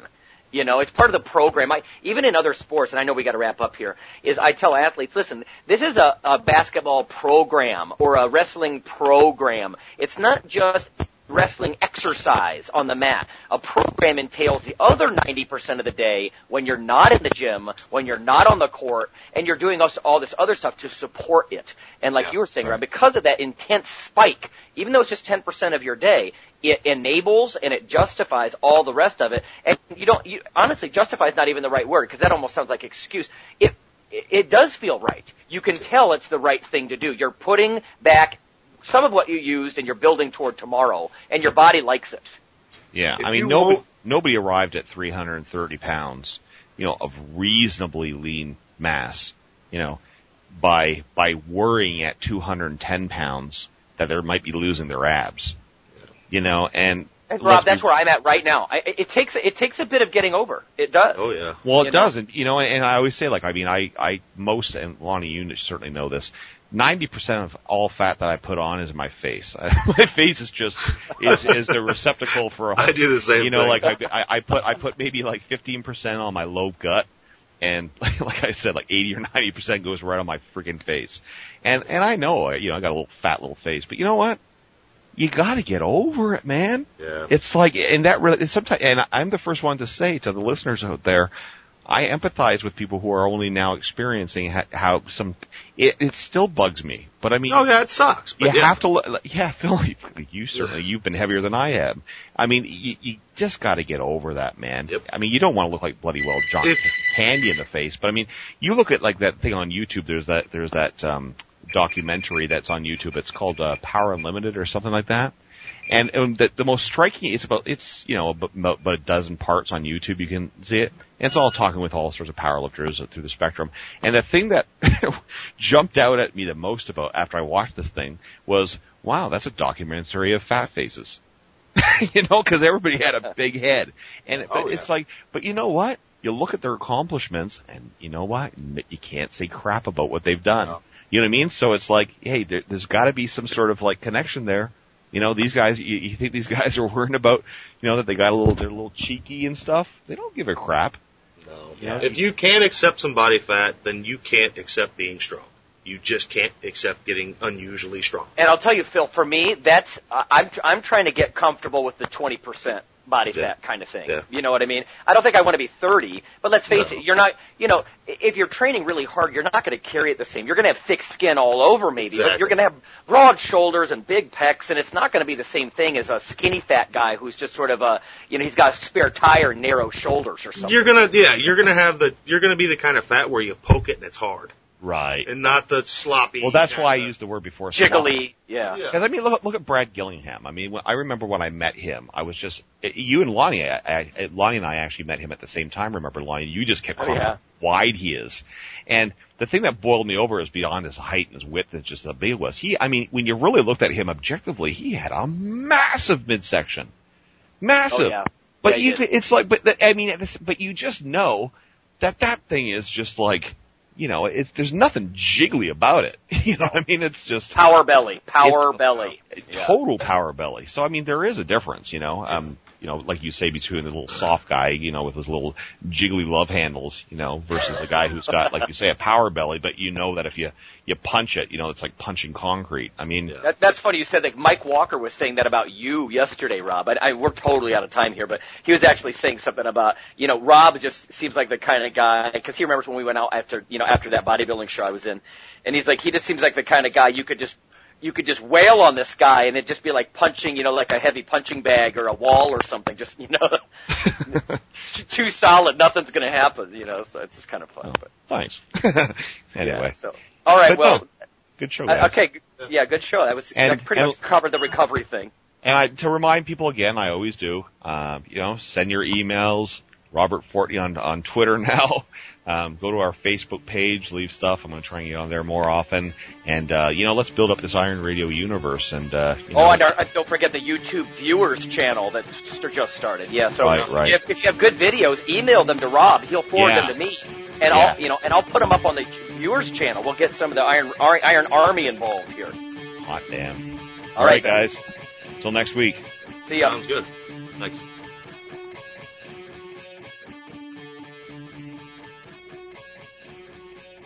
You know, it's part of the program. I, even in other sports, and I know we got to wrap up here, is I tell athletes, listen, this is a, a basketball program or a wrestling program. It's not just wrestling exercise on the mat. A program entails the other 90% of the day when you're not in the gym, when you're not on the court, and you're doing all this other stuff to support it. And like Yeah, you were saying, Ron, because of that intense spike, even though it's just 10% of your day, it enables and it justifies all the rest of it. And you don't, you, honestly, justify is not even the right word because that almost sounds like excuse. It, it does feel right. You can tell it's the right thing to do. You're putting back some of what you used and you're building toward tomorrow and your body likes it. Yeah, If I mean, you nobody, won't- nobody arrived at 330 pounds, you know, of reasonably lean mass, you know, by, by worrying at 210 pounds that they might be losing their abs, you know, and, And Rob, that's where I'm at right now. I, it takes it takes a bit of getting over. It does. Oh yeah. Well, it know? doesn't, you know, and I always say like, I mean, I, I, most, and Lonnie, you certainly know this, 90% of all fat that I put on is my face. my face is just, is, is the receptacle for a I do the same you know, thing. like I, I, I put, I put maybe like 15% on my low gut and like I said, like 80 or 90% goes right on my freaking face. And, and I know, you know, I got a little fat little face, but you know what? You gotta get over it, man. Yeah. It's like, and that really, sometimes, and I'm the first one to say to the listeners out there, I empathize with people who are only now experiencing how, how some, it, it still bugs me, but I mean, Oh yeah, it sucks. But you yeah. have to, yeah, Phil, you certainly, you've been heavier than I have. I mean, you, you just gotta get over that, man. Yep. I mean, you don't want to look like bloody well John Candy in the face, but I mean, you look at like that thing on YouTube, there's that, there's that, um, documentary that's on YouTube, it's called, uh, Power Unlimited or something like that. And, and the, the most striking is about, it's, you know, about, about a dozen parts on YouTube, you can see it. And it's all talking with all sorts of powerlifters through the spectrum. And the thing that jumped out at me the most about after I watched this thing was, wow, that's a documentary of fat faces. you know, cause everybody had a big head. And it, Oh, it's yeah. like, but you know what? You look at their accomplishments and you know what? You can't say crap about what they've done. No. You know what I mean? So it's like, hey, there, there's gotta be some sort of like connection there. You know, these guys, you, you think these guys are worrying about, you know, that they got a little, they're a little cheeky and stuff? They don't give a crap. No. Yeah. If you can't accept some body fat, then you can't accept being strong. You just can't accept getting unusually strong. And I'll tell you, Phil, for me, that's I- I'm I'm trying to get comfortable with the 20% body Yeah. fat kind of thing. Yeah. You know what I mean? I don't think I want to be 30, but let's face No. it, you're not, you know, if you're training really hard, you're not going to carry it the same. You're going to have thick skin all over maybe, but you're going to have broad shoulders and big pecs, and it's not going to be the same thing as a skinny fat guy who's just sort of a, you know, he's got a spare tire and narrow shoulders or something. You're gonna, yeah, you're gonna have the, you're gonna be the kind of fat where you poke it and it's hard, Right. and not the sloppy. Well, that's why I of- used the word before. Jiggly, yeah. Yeah. Because I mean, look, look at Brad Gillingham. I mean, I remember when I met him, I was just eh, you and Lonnie. I, I, Lonnie and I actually met him at the same time. Remember, Lonnie? You just kept Oh, yeah. how wide he is, and the thing that boiled me over is beyond his height and his width and just how big he was. He, I mean, when you really looked at him objectively, he had a massive midsection, massive. Oh, yeah. But Yeah, you, could, it's like, but the, I mean, it's, but you just know that that thing is just like, you know, it's there's nothing jiggly about it. You know what I mean? It's just Power belly, power belly. Yeah. total power belly. So I mean, there is a difference, you know. Um, you know, like you say, between the little soft guy, you know, with his little jiggly love handles, you know, versus a guy who's got, like you say, a power belly, but you know that if you you punch it, you know, it's like punching concrete. I mean, That, that's funny you said that. Mike Walker was saying that about you yesterday, Rob. I, I, we're totally out of time here, but he was actually saying something about, you know, Rob just seems like the kind of guy, because he remembers when we went out after, you know, after that bodybuilding show I was in, and he's like, he just seems like the kind of guy you could just, you could just wail on this guy and it'd just be like punching, you know, like a heavy punching bag or a wall or something, just, you know, too solid, nothing's gonna happen, you know, so it's just kind of fun, but. thanks. yeah, anyway, so. Alright, But well, no, good show. uh, okay, yeah, good show. That was, And- that pretty and- much covered the recovery thing. And I, to remind people again, I always do. Um, you know, send your emails. Robert Fortney on on Twitter now. Um, go to our Facebook page, leave stuff. I'm going to try and get on there more often. And uh, you know, let's build up this Iron Radio universe. And uh, you know, Oh, and our, uh, don't forget the YouTube viewers channel that st- just started. Yeah, so Right, right. If, if you have good videos, email them to Rob. He'll forward Yeah. them to me, and Yeah. I'll you know, and I'll put them up on the viewers channel. We'll get some of the Iron Ar- Iron Army involved here. hot damn. All right, guys. Until next week. See ya. Sounds good. Thanks.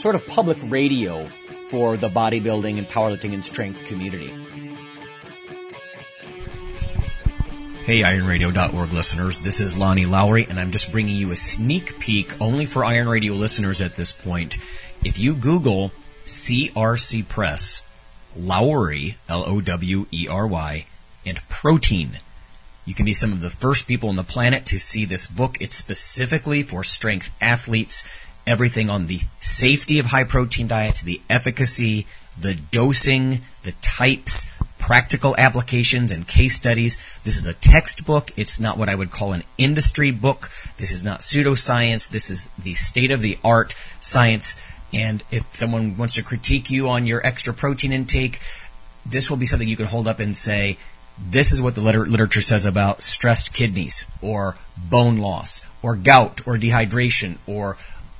sort of public radio for the bodybuilding and powerlifting and strength community. Hey, IronRadio.org listeners, this is Lonnie Lowery, and I'm just bringing you a sneak peek only for Iron Radio listeners at this point. If you Google CRC Press, Lowery, L-O-W-E-R-Y, and protein, you can be some of the first people on the planet to see this book. It's specifically for strength athletes. Everything on the safety of high protein diets, the efficacy, the dosing, the types, practical applications and case studies. This is a textbook. It's not what I would call an industry book. This is not pseudoscience. This is the state of the art science. And if someone wants to critique you on your extra protein intake, this will be something you can hold up and say, this is what the liter- literature says about stressed kidneys or bone loss or gout or dehydration or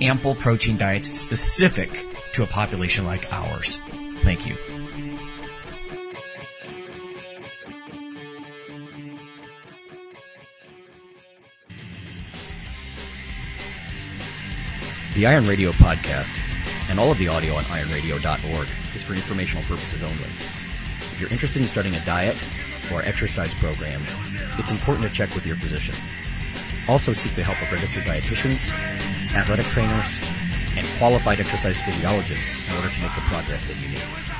ample protein diets specific to a population like ours. Thank you. The Iron Radio podcast and all of the audio on ironradio.org is for informational purposes only. If you're interested in starting a diet or exercise program, it's important to check with your physician. Also seek the help of registered dietitians, athletic trainers, and qualified exercise physiologists in order to make the progress that you need.